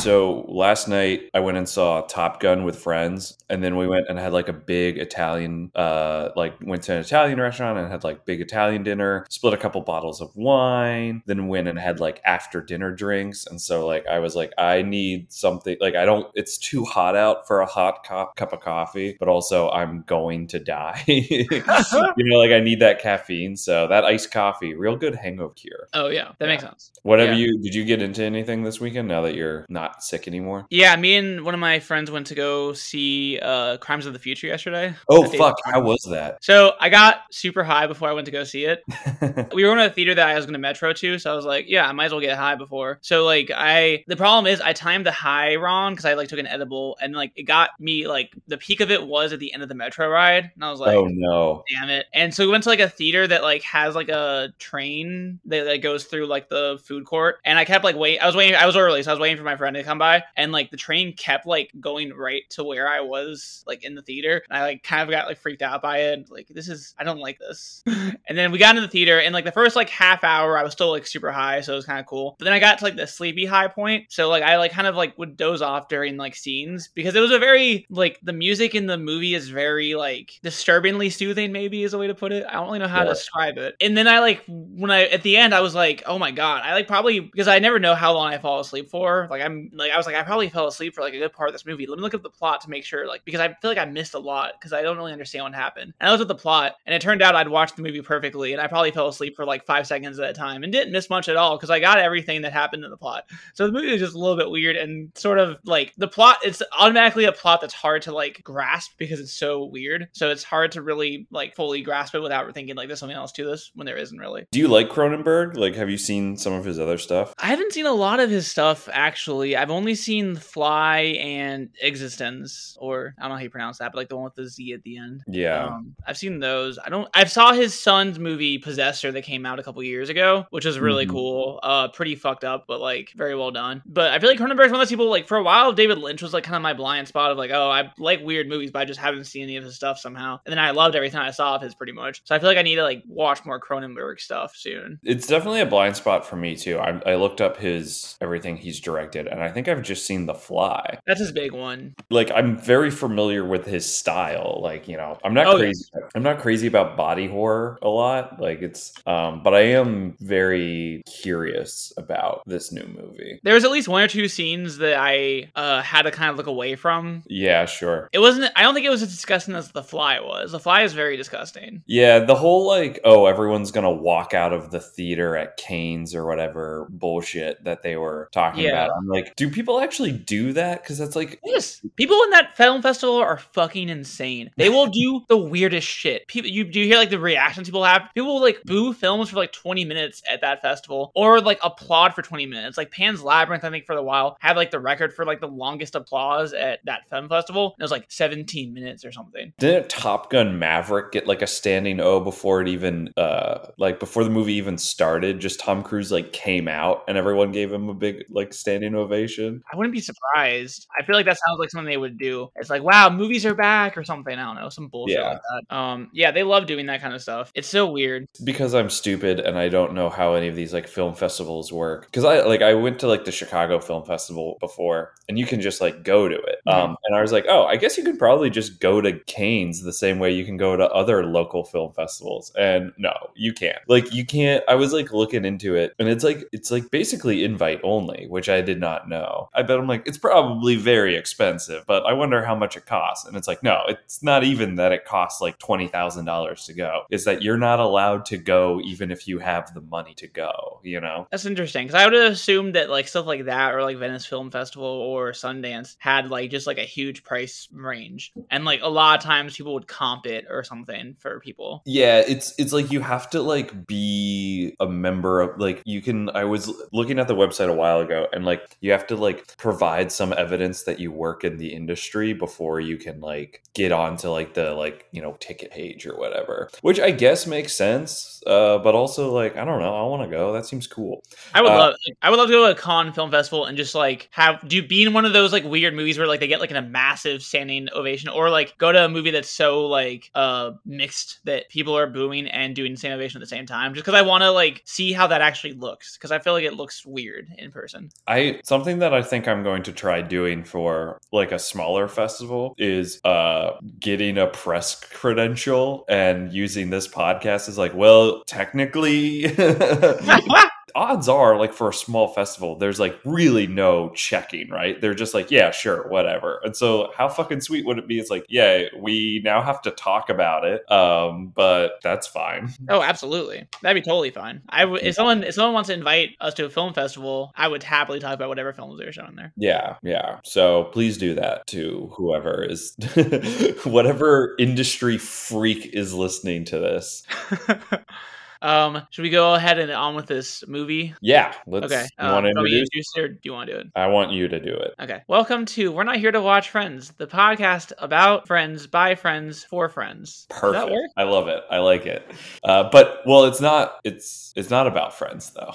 So last night I went and saw Top Gun with friends, and then we went and had like a big Italian, uh, like went to an Italian restaurant and had like big Italian dinner. Split a couple bottles of wine, then went and had like after dinner drinks. And so like I was like, I need something. Like I don't. It's too hot out for a hot cup cup of coffee, but also I'm going to die. you know, like I need that caffeine. So that iced coffee, real good hangover cure. Oh yeah, that makes sense. What have Yeah. you? Did you get into anything this weekend? Now that you're not sick anymore. Yeah, me and one of my friends went to go see uh, Crimes of the Future yesterday. Oh fuck! How was that? So I got super high before I went to go see it. we were in a theater that I was going to metro to, so I was like, yeah, I might as well get high before. So like I, the problem is I timed the high wrong because I like took an edible and like it got me like the peak of it was at the end of the metro ride, and I was like, oh no! damn it. And so we went to like a theater that like has like a train that, that goes through like the food court. And I kept like wait I was waiting I was early, so I was waiting for my friend to come by. And like the train kept like going right to where I was like in the theater. And I like kind of got like freaked out by it. Like this is I don't like this. and then we got into the theater and like the first like half hour I was still like super high, so it was kind of cool. But then I got to like the sleepy high point. So like I like kind of like would doze off during like scenes because it was a very like the music in the movie is very like disturbingly soothing maybe is a way to put it. I don't really know how to describe it. And then I like when I at the end I was like, "Oh my god." I like probably because I never know how long I fall asleep for. Like I'm like I was like I probably fell asleep for like a good part of this movie. Let me look up the plot to make sure like because I feel like I missed a lot because I don't really understand what happened. And I looked at the plot and it turned out I'd watched the movie perfectly and I probably fell asleep for like 5 seconds at a time and didn't miss much at all because I got everything that happened in the plot. So the movie was just a little bit weird and sort of like the plot. It's automatically a plot that's hard to like grasp because it's so weird. So it's hard to really like fully grasp it without thinking like there's something else to this when there isn't really. Do you like Cronenberg? Like, have you seen some of his other stuff? I haven't seen a lot of his stuff actually. I've only seen Fly and eXistenZ, or I don't know how you pronounce that, but like the one with the Z at the end. Yeah. Um, I've seen those. I don't. I saw his son's movie Possessor that came out a couple years ago, which was really Mhm. cool. Uh, pretty fucked up, but like very well done. But I feel like Cronenberg's one of those people. Like for a while, David Lynch was like kind of my blind spot of like, oh, I like weird movies, but I just haven't seen any of his stuff somehow. And then I loved everything I saw of his pretty much. So I feel like I need to like watch more Cronenberg stuff soon. It's definitely a blind spot for me too. I, I looked up his everything he's directed, and I think I've just seen The Fly. That's his big one. Like I'm very familiar with his style. Like you know, I'm not Oh, yeah. crazy. I'm not crazy about body horror a lot. Like it's, um, but I am very curious about this new movie. There was at least one or two scenes that I uh, had to kind of look away from. Yeah, sure. It wasn't. I don't think it was as disgusting as The Fly was. The Fly is very disgusting. Yeah, the whole like, oh, everyone's gonna walk out of the theater at Cannes or whatever bullshit that they were talking Yeah. about. I'm like, do people actually do that? Because that's like, Yes, people in that film festival are fucking insane. They will do the weirdest shit. People, you do you hear like the reactions people have? People will like boo films for like 20 minutes at that festival, or like applaud for 20 minutes. Like Pan's Labyrinth, I think for the while had like the record for like the longest applause at that film festival. It was like 17 minutes or something. didn't Top Gun Maverick get like a standing O before it even, uh, like before the movie even started? Just Tom Cruise like came out and everyone gave him a big like standing ovation. I wouldn't be surprised. I feel like that sounds like something they would do. It's like, wow, movies are back or something. I don't know, some bullshit Yeah. like that. Um, yeah, they love doing that kind of stuff. It's so weird. because I'm stupid and I don't know how any of these like film festivals work. Because I like I went to like the Chicago Film Festival before, and you can just like go to it. Um, and I was like, oh, I guess you could probably just go to Cannes the same way you can go to other local film festivals. And no, you can't. Like you can't. I was like looking into it, and it's like it's like basically invite only, which I did not know. I bet I'm like it's probably very expensive, but I wonder how much it costs. And it's like no, it's not even that it costs like twenty thousand dollars to go. Is that you're not allowed to go even if you have the money to go. You know. That's interesting because I would have assumed that like stuff like that or like Venice Film Festival or Sundance had like just like a huge price range, and like a lot of times people would comp it or something for people. Yeah, it's it's like you have to like be a member of like you can I was looking at the website a while ago and like you have to like provide some evidence that you work in the industry before you can like get onto like the like, you know, ticket page or whatever. Which I guess makes sense. Uh but also like I don't know, I want to go. That seems cool. I would Uh, love, I would love to go to a Cannes film festival and just like have do be in one of those like weird movies where like they get like in a massive standing ovation, or like go to a movie that's so like uh mixed that people are booing and doing the same ovation at the same time, just because I want to like see how that actually looks, because I feel like it looks weird in person. I something thing that I think I'm going to try doing for like a smaller festival is uh getting a press credential and using this podcast is like, well, technically odds are like for a small festival there's like really no checking right they're just like yeah sure whatever and so how fucking sweet would it be it's like yeah we now have to talk about it um but that's fine Oh, absolutely. That'd be totally fine. I would if someone if someone wants to invite us to a film festival, I would happily talk about whatever films they're showing there. yeah yeah so please do that to whoever is whatever industry freak is listening to this um, should we go ahead and on with this movie? yeah let's Okay. you Um, want to do we introduce introduce it or do you want to do it? i want you to do it Okay. Welcome to We're Not Here to Watch Friends, the podcast about friends, by friends, for friends. Does perfect that work? i love it i like it uh but well it's not it's it's not about friends though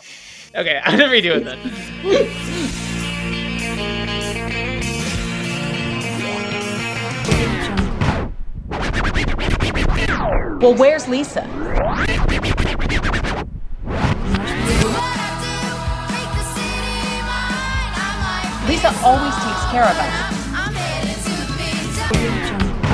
Okay, I'm gonna redo it then. Well, where's Lisa? Lisa always takes care of us.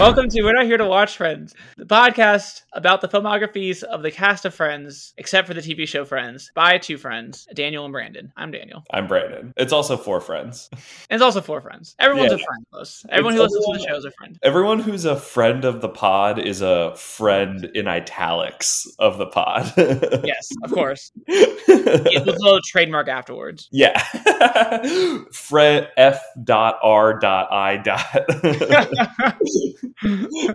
Welcome to We're Not Here to Watch Friends, the podcast about the filmographies of the cast of Friends, except for the TV show Friends, by two friends, Daniel and Brandon. I'm Daniel. i'm brandon it's also four friends And it's also four friends. Everyone's Yeah. a friend us. Everyone who It's listens to the show is a friend. Everyone who's a friend of the pod is a friend in italics of the pod. Yes, of course. With a little trademark afterwards. yeah. Fred F dot R dot I dot.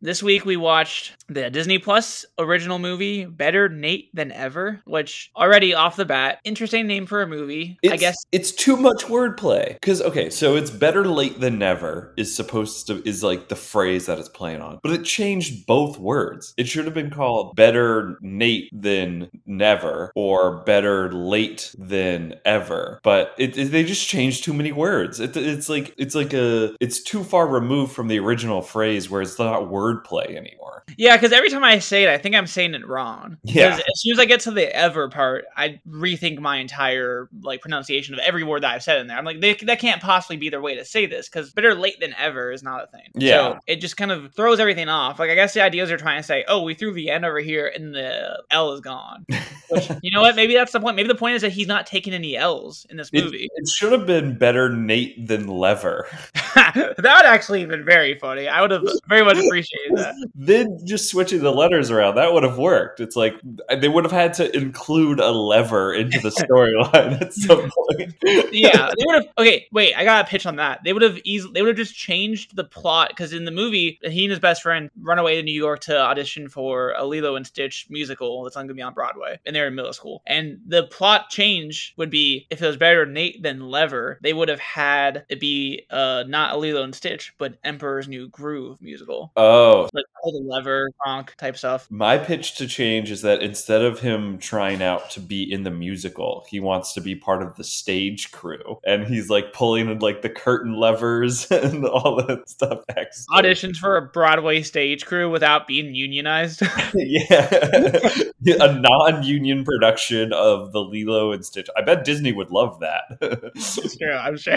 This week we watched the Disney Plus original movie Better Nate Than Ever, which already off the bat, interesting name for a movie. I guess it's too much wordplay. Because okay, so it's better late than never is supposed to is like the phrase that it's playing on, but it changed both words. It should have been called better Nate than never or better late than ever. But it, it- they just changed too many words. It, it's like it's like a it's too far removed from the original phrase where it's not wordplay anymore. Yeah, because every time I say it, I think I'm saying it wrong. Yeah. As soon as I get to the ever part, I rethink my entire like pronunciation of every word that I've said in there. I'm like, they, that can't possibly be their way to say this because better late than ever is not a thing. Yeah. So it just kind of throws everything off. Like I guess the ideas are trying to say, oh, we threw the N over here and the L is gone. Which you know what? Maybe that's the point. Maybe the point is that he's not taking any L's in this It, movie. it should have been better Nate than lever. that would actually have been very funny. I would have very much appreciated that. then just switching the letters around that would have worked it's like they would have had to include a lever into the storyline at some point yeah, they would have. Okay, wait, I got a pitch on that. They would have easily. They would have just changed the plot because in the movie, he and his best friend run away to New York to audition for a Lilo and Stitch musical that's going to be on Broadway, and they're in middle school. And the plot change would be if it was better Nate than Lever, they would have had it be uh not a Lilo and Stitch, but Emperor's New Groove musical, oh. Like all the Lever, Kronk type stuff. my pitch to change is that instead of him trying out to be in the musical he wants to be part of the stage crew and he's like pulling like the curtain levers and all that stuff backstage. Auditions for a Broadway stage crew without being unionized. yeah a non-union production of the lilo and stitch i bet disney would love that it's true, I'm sure.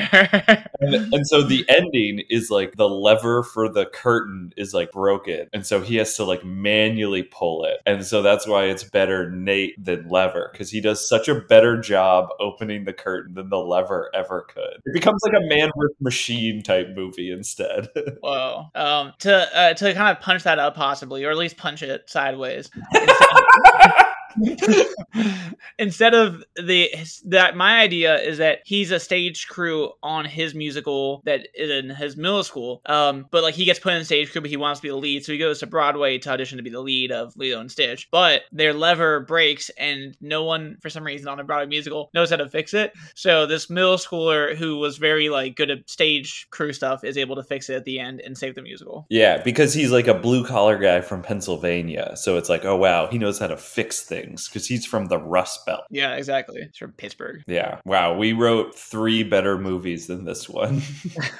and, and so the ending is like the lever for the curtain is like broken and so he has to like manually pull it and so that's why it's better nate than lever because he does such a better job opening the curtain than the lever ever could it becomes like a man with machine type movie instead Whoa. Um, to uh, to kind of punch that up possibly, or at least punch it sideways. Instead of the that my idea is that he's a stage crew on his musical that is in his middle school. Um, but like he gets put in stage crew, but he wants to be the lead, so he goes to Broadway to audition to be the lead of Lilo and Stitch. But their lever breaks, and no one for some reason on a Broadway musical knows how to fix it. So this middle schooler who was very like good at stage crew stuff is able to fix it at the end and save the musical. yeah because he's like a blue collar guy from pennsylvania so it's like oh wow he knows how to fix things things because he's from the Rust Belt. Yeah, exactly. It's from Pittsburgh. Yeah. Wow. We wrote three better movies than this one.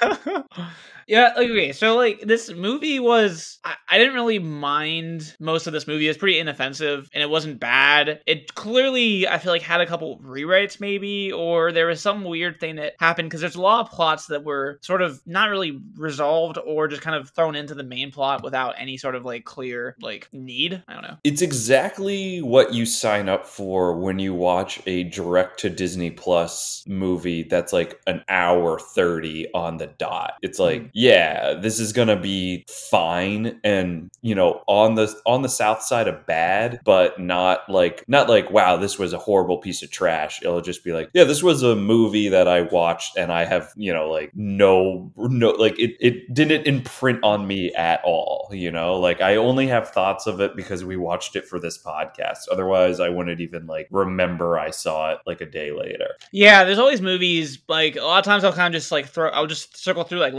yeah, okay. So like this movie was I, I didn't really mind most of this movie. It's pretty inoffensive and it wasn't bad. It clearly I feel like had a couple rewrites maybe, or there was some weird thing that happened because there's a lot of plots that were sort of not really resolved or just kind of thrown into the main plot without any sort of like clear like need. I don't know. it's exactly what you sign up for when you watch a direct to Disney Plus movie that's like an hour 30 on the dot. It's like, hmm. Yeah, this is to be fine and, you know, on the on the south side of bad, but not like not like wow, this was a horrible piece of trash. It'll just be like, yeah, this was a movie that I watched and I have, you know, like no no like it it didn't imprint on me at all, you know? Like I only have thoughts of it because we watched it for this podcast. Otherwise, I wouldn't even like remember I saw it like a day later. Yeah, there's always movies like a lot of times I'll kind of just like throw I'll just circle through like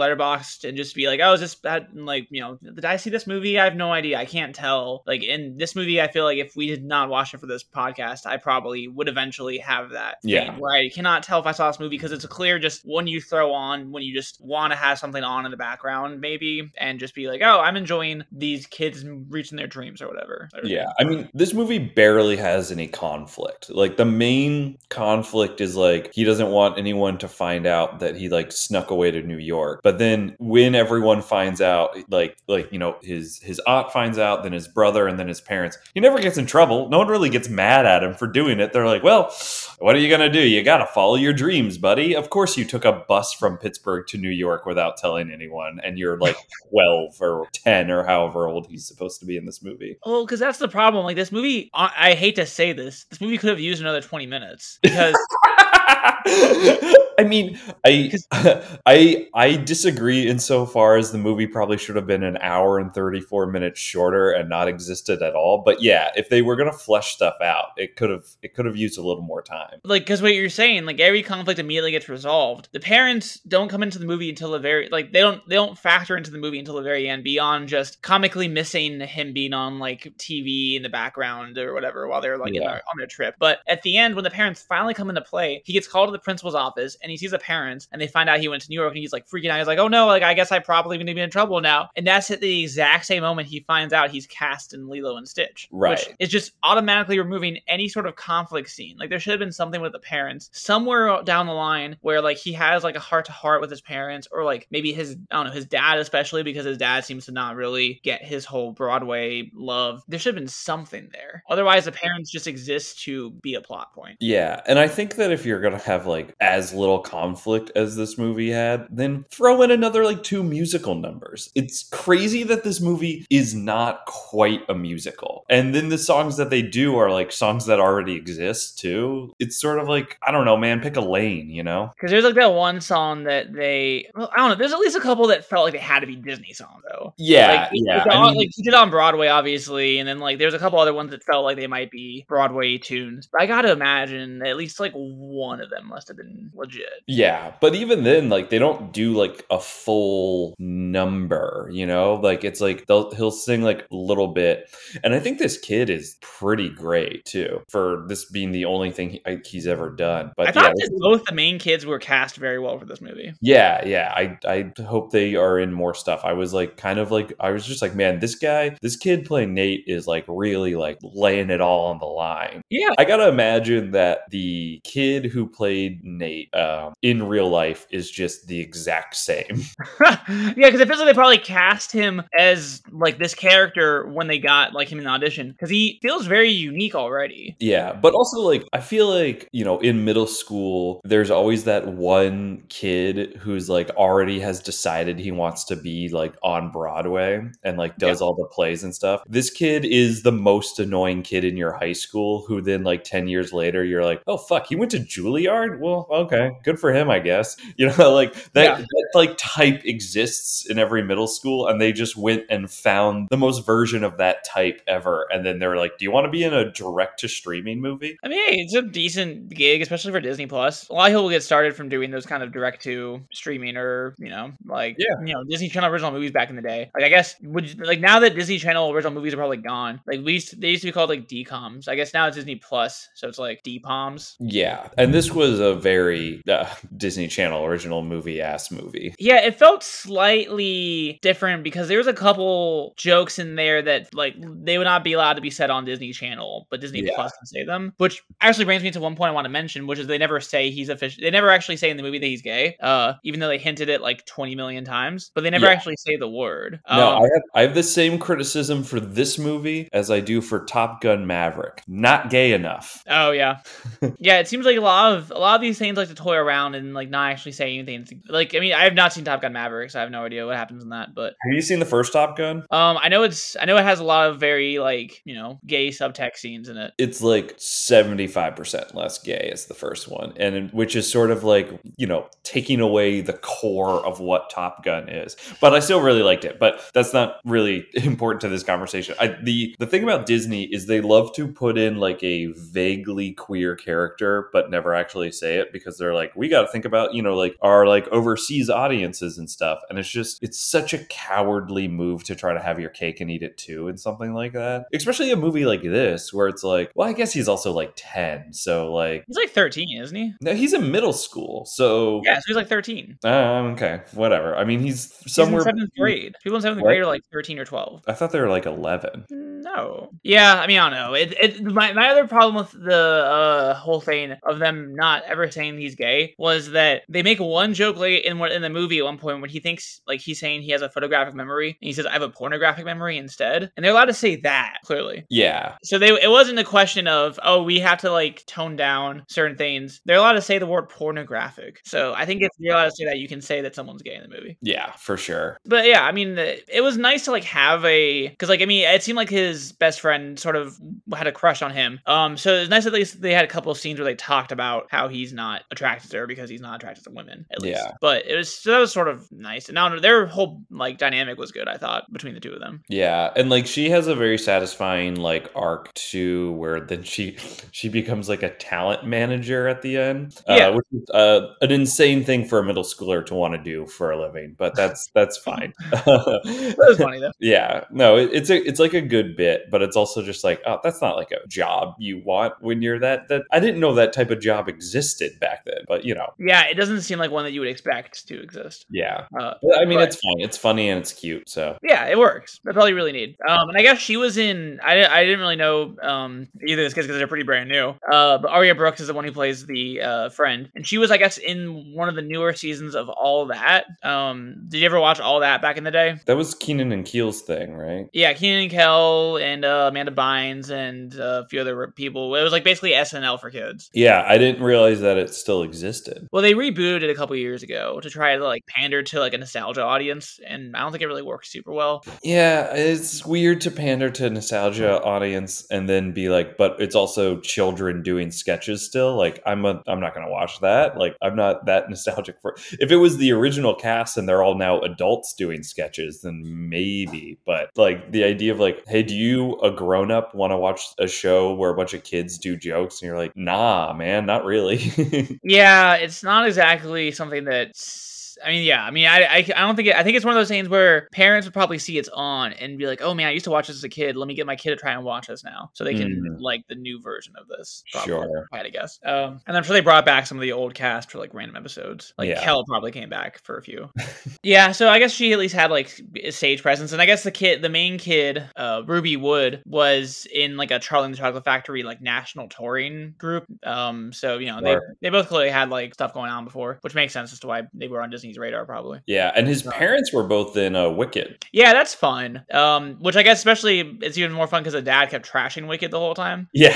Letterboxd and just be like, oh, is this bad? And, like you know, did I see this movie? I have no idea. I can't tell. Like in this movie, I feel like if we did not watch it for this podcast, I probably would eventually have that. Yeah. where I cannot tell if I saw this movie because it's a clear just one you throw on when you just want to have something on in the background maybe and just be like, oh, I'm enjoying these kids reaching their dreams or whatever. Yeah, I mean, this movie barely has any conflict. Like the main conflict is like he doesn't want anyone to find out that he like snuck away to New York. But then when everyone finds out, like like you know his his aunt finds out, then his brother, and then his parents, he never gets in trouble. No one really gets mad at him for doing it. They're like, well, what are you gonna do? You gotta follow your dreams, buddy. Of course, you took a bus from Pittsburgh to New York without telling anyone, and you're like twelve or ten or however old he's supposed to be in this movie. Well, because that's the problem. Like this movie, I, I hate to say this, this movie could have used another twenty minutes because I mean, I I I disagree insofar as the movie probably should have been an hour and 34 minutes shorter and not existed at all. But yeah, if they were gonna flesh stuff out, it could have it could have used a little more time. like because what you're saying like every conflict immediately gets resolved the parents don't come into the movie until the very like they don't they don't factor into the movie until the very end beyond just comically missing him being on like tv in the background or whatever while they're like Yeah. their, on their trip but at the end when the parents finally come into play he gets called to the principal's office and he sees the parents and they find out he went to new york and he's like freaking out he's like oh no like i guess i probably gonna be in trouble now and that's at the exact same moment he finds out he's cast in lilo and stitch Right. which is just automatically removing any sort of conflict scene. Like there should have been something with the parents somewhere down the line where like he has like a heart to heart with his parents, or like maybe his I don't know his dad especially because his dad seems to not really get his whole Broadway love. There should have been something there. Otherwise, the parents just exist to be a plot point. Yeah, and I think that if you're gonna have like as little conflict as this movie had, then throw in another like two musical numbers. It's crazy that this movie is not quite a musical. And then the songs that they do are like songs that already exist too. It's sort of like, I don't know, man, pick a lane, you know? Because there's like that one song that they, well, I don't know. There's at least a couple that felt like they had to be Disney songs though. Yeah, like, yeah. I mean- like he did on Broadway, obviously, and then like there's a couple other ones that felt like they might be Broadway tunes. But I gotta imagine at least like one of them must have been legit. Yeah, but even then, like they don't do like a full number, you know. Like it's like they'll he'll sing like a little bit, and I think this kid is pretty great too for this being the only thing he, I, he's ever done. But I yeah, thought that both the main kids were cast very well for this movie. yeah, yeah. I I hope they are in more stuff. I was like kind of like I was just like, man, this guy, this kid playing Nate is like really like laying it all on the line. Yeah, I gotta imagine that the kid who played Nate um, in real life is just the exact same. yeah, because it feels like they probably cast him as like this character when they got like him in the audition because he feels very unique already. yeah, but also like I feel like you know in middle school there's always that one kid who's like already has decided he wants to be like on Broadway and like does all the plays and stuff. This kid is the most annoying kid in your high school who then like 10 years later you're like, "Oh fuck, he went to Juilliard?" Juilliard. Well, okay, good for him, I guess. You know, like that, Yeah. that like type exists in every middle school, and they just went and found the most version of that type ever, and then they're like, "Do you want to be in a direct to streaming movie?" I mean, hey, it's a decent gig, especially for Disney Plus. A lot of people get started from doing those kind of direct to streaming or, you know, like Yeah. you know, Disney Channel original movies back in the day. Like I guess would you- like now that Disney Channel original movies are probably gone. Like we used to, they used to be called like DComs. I guess now it's Disney Plus, so it's like DPoms. Yeah, and this was a very uh, Disney Channel original movie ass movie. Yeah, it felt slightly different because there was a couple jokes in there that like they would not be allowed to be said on Disney Channel, but Disney Yeah. Plus can say them. Which actually brings me to one point I want to mention, which is they never say he's official. They never actually say in the movie that he's gay, uh, even though they hinted it like twenty million times, but they never Yeah. actually say the word. No, Um, I have I have the same criticism for this movie as I do for Top Gun Maverick. Not gay enough. Oh yeah, yeah. It seems like a lot of a lot of these things like to toy around and like not actually say anything. Like I mean, I have not seen Top Gun Maverick, so I have no idea what happens in that. But Have you seen the first Top Gun? um, I know it's I know it has a lot of very like you know gay subtext scenes in it. It's like 75% less gay as the first one, and which is sort of like, you know, taking away the core of what Top Gun is. But I still really liked it, but that's not really important to this conversation. I, the the thing about Disney is they love to put in like a vaguely queer character but never actually say it because they're like we got to think about, you know, like our like overseas audiences and stuff. And it's just it's such a cowardly move to try to have your cake and eat it too in something like that. Especially a movie like this where it's like, well, I guess he's also like 10, so like He's like thirteen, isn't he? no, he's in middle school, so Yeah, so he's like thirteen. um, okay, whatever. I mean, he's He's somewhere. in seventh grade. People in seventh What? grade are like thirteen or twelve. I thought they were like eleven. No. Yeah, I mean, I don't know. It, it my, my other problem with the uh, whole thing of them not ever saying he's gay was that they make one joke late in what in the movie at one point when he thinks like he's saying he has a photographic memory and he says I have a pornographic memory instead, and they're allowed to say that clearly. Yeah, So they it wasn't a question of oh we have to like tone down certain things. They're allowed to say the word pornographic. So I think if you're allowed to say that, you can say that someone's gay in the movie. yeah, for sure. But yeah, I mean, it was nice to like have a because like I mean, it seemed like his best friend sort of had a crush on him. Um, so it's nice at least they had a couple of scenes where they talked about how he's not attracted to her because he's not attracted to women. At least. Yeah. But it was so that was sort of nice. And now their whole like dynamic was good. I thought between the two of them. Yeah, and like she has a very satisfying like arc too, where then she she becomes like a talent manager at the end. Yeah. uh, which is uh, an insane thing for a middle schooler to want to do for a living, but that's that's fine. That was funny though. Yeah, no, it, it's a it's like a good bit, but it's also just like, oh, that's not like a job you want when you're that that I didn't know that type of job existed back then, but you know, Yeah, it doesn't seem like one that you would expect to exist. yeah. Uh, But, I mean, Right. it's fine. It's funny and it's cute. So Yeah, it works. That's all you really need. Um, and I guess she was in. I, I didn't really know um, either of these kids because they're pretty brand new. Uh, but Aria Brooks is the one who plays the uh, friend, and she was, I guess, in one of the newer seasons of All That. Um, did you ever watch All That back in the day? that was Kenan and Kel's thing, right? Yeah, Keenan and Kel and uh, Amanda Bynes and uh, a few other people. It was like basically SNL for kids. Yeah, I didn't realize that it still existed. Well, they rebooted it a couple years ago to try to like pander to like a nostalgia audience, and I don't think it really works super well. Yeah, it's weird to pander to nostalgia audience and then be like, but it's also children doing sketches still. Like, I'm a, I'm not gonna watch that. Like, I'm not that nostalgic for. If it was the original cast and they're all now adults doing sketches, then maybe. But like the idea of like, hey, do you a grown up want to watch a show where a bunch of kids do jokes? And you're like, nah, man, not really. Yeah, it's not exactly something that's. I mean, yeah. I mean, I, I, I don't think it, I think it's one of those things where parents would probably see it's on and be like, "Oh man, I used to watch this as a kid. Let me get my kid to try and watch this now, so they can Mhm. like the new version of this." Probably, Sure. I had to guess. Um, and I'm sure they brought back some of the old cast for like random episodes. Like Yeah. Kel probably came back for a few. yeah, so I guess she at least had like a stage presence, and I guess the kid, the main kid, uh, Rueby Wood, was in like a Charlie and the Chocolate Factory like national touring group. Um, so you know Sure. they they both clearly had like stuff going on before, which makes sense as to why they were on Disney Disney's radar, probably. Yeah, and his parents were both in uh, Wicked. Yeah, that's fun. Um, which I guess especially it's even more fun because the dad kept trashing Wicked the whole time. Yeah,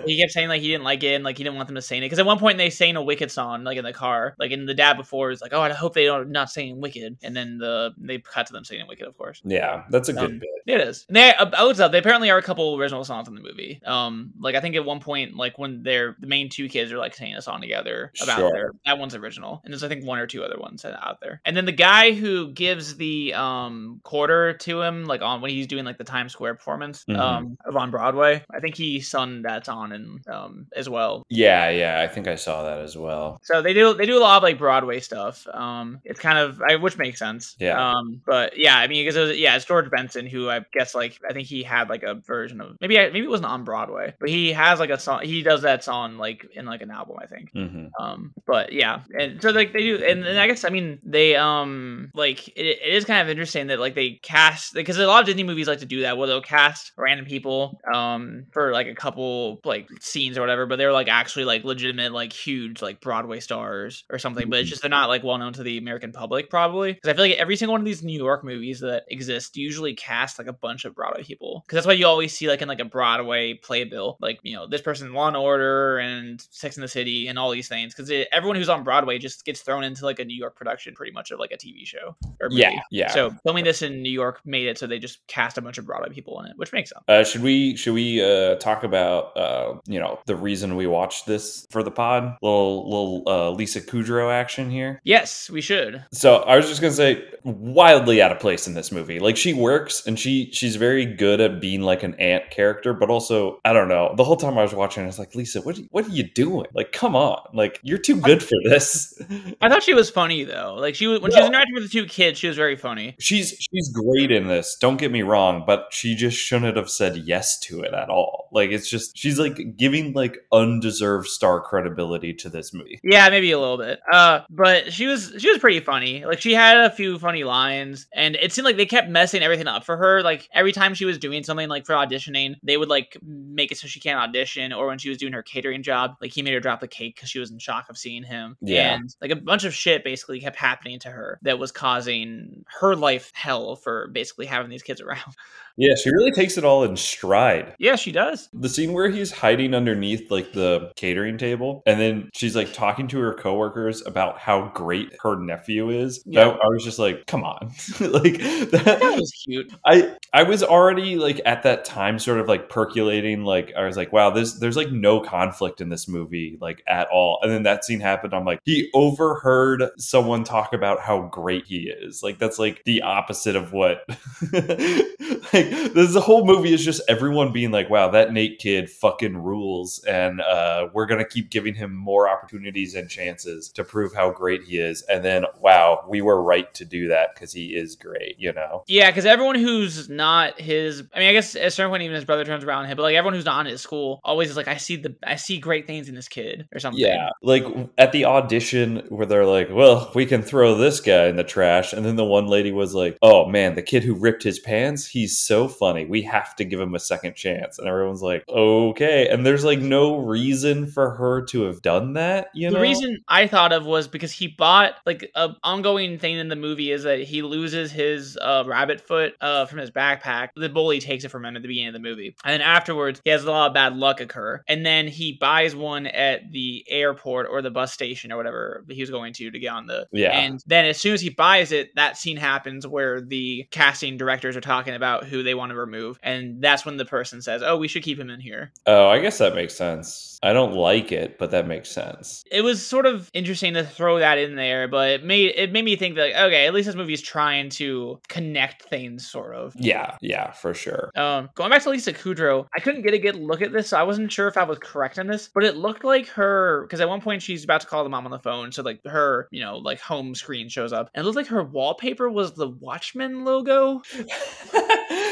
He kept saying like he didn't like it and like he didn't want them to sing it because at one point they sang a Wicked song like in the car, like in the dad before was like, oh, I hope they don't not singing Wicked, and then the they cut to them singing Wicked, of course. yeah, that's a good Um, bit. It is. And They, I looked up. They apparently are a couple original songs in the movie. Um, like I think at one point, like when they're the main two kids are like singing a song together about Sure. their that one's original, and there's I think one or two other ones out there. And then the guy who gives the um quarter to him, like on when he's doing like the Times Square performance, Mhm. um, of on Broadway, I think he sung that song and um as well. Yeah, yeah, I think I saw that as well. So they do they do a lot of like Broadway stuff. Um, it's kind of I, which makes sense. Yeah. Um, but yeah, I mean, because it was, yeah, it's George Benson who I guess like I think he had like a version of maybe maybe it wasn't on Broadway, but he has like a song. He does that song like in like an album, I think. hmm Um, but yeah, and so like they do, and, and I guess I mean they um like it, it is kind of interesting that like they cast because a lot of Disney movies like to do that where they'll cast random people um for like a couple like scenes or whatever, but they're like actually like legitimate like huge like Broadway stars or something, but it's just they're not like well known to the American public probably. Because I feel like every single one of these New York movies that exist usually cast like a bunch of Broadway people because that's why you always see like in like a Broadway playbill like you know this person Law and Order and Sex in the City and all these things because everyone who's on Broadway just gets thrown into like a New York production pretty much of like a TV show or movie. Yeah, yeah. So filming this in New York made it so they just cast a bunch of Broadway people in it, which makes sense. Uh, should we should we uh, talk about uh, you know the reason we watched this for the pod? Little little uh, Lisa Kudrow action here. Yes, we should. So I was just gonna say, wildly out of place in this movie. Like she works and she she's very good at being like an aunt character, but also I don't know. The whole time I was watching, I was like, Lisa, what are you, what are you doing? Like, come on, like you're too good for this. I thought she was funny though. Like she was when she was interacting with the two kids, she was very funny. she's she's great in this. Don't get me wrong, but she just shouldn't have said yes to it at all. Like it's just she's like giving like undeserved star credibility to this movie. Yeah, maybe a little bit. Uh, but she was she was pretty funny. Like she had a few funny lines, and it seemed like they kept messing everything up for her. Like every time she was doing something like for auditioning, they would like make it so she can't audition. Or when she was doing her catering job, like he made her drop the cake because she was in shock of seeing him. Yeah. and like a bunch of shit basically kept happening to her that was causing her life hell for basically having these kids around. Yeah, she really takes it all in stride. yeah, she does. The scene where he's hiding underneath like the catering table, and then she's like talking to her coworkers about how great her nephew is. Yeah. That- I was just like, come on, like That that. was cute. I I was already like at that time sort of like percolating like I was like wow there's there's like no conflict in this movie like at all and then that scene happened I'm like he overheard someone talk about how great he is like that's like the opposite of what like this the whole movie is just everyone being like wow that Nate kid fucking rules and uh we're gonna keep giving him more opportunities and chances to prove how great he is and then wow we were right to do that because he is great you know Yeah, because everyone who's not his, I mean, I guess at a certain point even his brother turns around on him, but like everyone who's not in his school always is like, I see the, I see great things in this kid or something. Yeah, like at the audition where they're like, "Well, we can throw this guy in the trash," and then the one lady was like, "Oh man, the kid who ripped his pants, he's so funny. We have to give him a second chance." And everyone's like, "Okay." And there's like no reason for her to have done that. You know, the reason I thought of was because he bought like a ongoing thing in the movie is that he loses his uh, rabbit foot uh, from his backpack. The bully takes it from him at the beginning of the movie, and then afterwards he has a lot of bad luck occur, and then he buys one at the airport or the bus station or whatever he was going to to get on the. Yeah. And then as soon as he buys it, that scene happens where the casting directors are talking about who they want to remove, and that's when the person says, "Oh, we should keep him in here." oh, I guess that makes sense. I don't like it, but that makes sense. it was sort of interesting to throw that in there, but it made it made me think that okay, at least this movie is trying to connect things, sort of. Yeah, yeah, for sure. Um, going back to Lisa Kudrow, I couldn't get a good look at this, so I wasn't sure if I was correct on this, but it looked like her because at one point she's about to call the mom on the phone, so like her, you know, like home screen shows up, and it looked like her wallpaper was the Watchmen logo.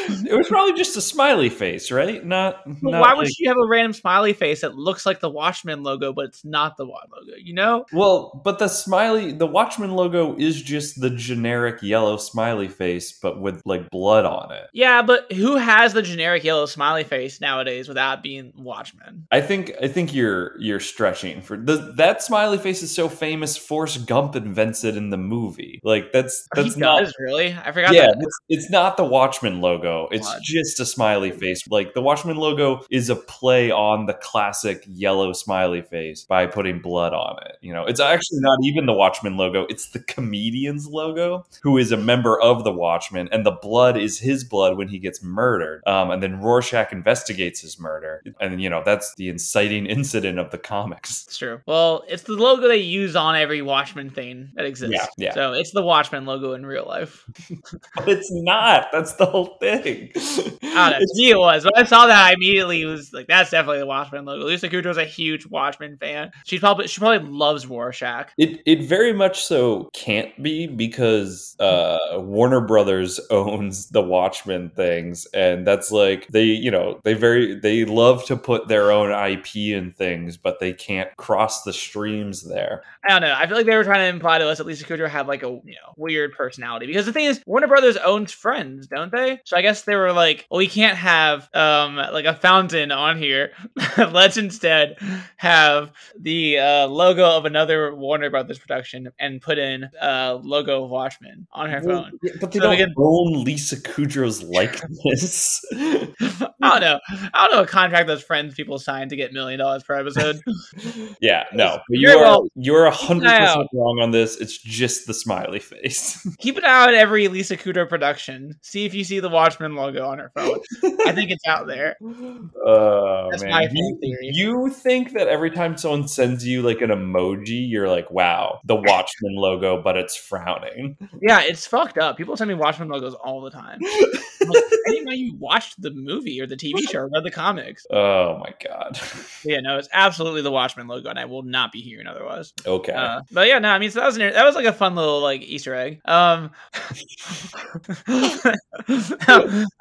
it was probably just a smiley face, right? Not. Not why would like- she have a random smiley face that looks like the Watchmen logo, but it's not the Watch logo? You know? Well, but the smiley, the Watchman logo is just the generic yellow smiley face, but with like blood on it. Yeah, but who has the generic yellow smiley face nowadays without being Watchmen? I think I think you're you're stretching for the that smiley face is so famous. Forrest Gump invents it in the movie. Like that's that's he not. does really. I forgot. Yeah, that. it's, it's not the Watchman logo. It's just a smiley face. Like the Watchman logo is a play on the classic yellow smiley face by putting blood on it. You know, it's actually not even the Watchman logo. It's the comedian's logo, who is a member of the Watchmen, and the blood is his blood when he gets murdered. Um, and then Rorschach investigates his murder, and you know that's the inciting incident of the comics. It's true. Well, it's the logo they use on every Watchmen thing that exists. Yeah, yeah. So it's the Watchmen logo in real life. But it's not. That's the whole thing. I don't know. To me, it was. When I saw that, I immediately was like, "That's definitely the Watchmen logo." Lisa Kudrow's a huge Watchmen fan. She probably she probably loves Rorschach. It it very much so can't be because uh, Warner Brothers owns the Watchmen things, and that's like they you know they very they love to put their own IP in things, but they can't cross the streams there. I don't know. I feel like they were trying to imply to us that Lisa Kudrow had like a you know weird personality because the thing is, Warner Brothers owns Friends, don't they? So I guess they were like, well, we can't have um like a fountain on here. Let's instead have the uh, logo of another Warner Brothers production and put in uh logo of Watchmen on her phone. but they So don't can- own Lisa Kudrow's likeness. I don't know. I don't know a contract those Friends people signed to get million dollars per episode. yeah, no, but you Very are well. you're a hundred Keep an eye percent wrong on this. It's just the smiley face. Keep an eye on every Lisa Kudrow production. See if you see the Watchmen logo on her phone. I think it's out there. Oh That's man, my you, theory. you think that every time someone sends you like an emoji, you're like, "Wow, the Watchmen logo," but it's frowning. Yeah, it's fucked up. People send me Watchmen logos all the time. I'm like, I you watched the movie or the TV show or read the comics. Oh my god. Yeah, no, it's absolutely the Watchmen logo, and I will not be hearing otherwise. Okay. Uh, but yeah, no, I mean, so that was an, that was like a fun little like Easter egg. Um,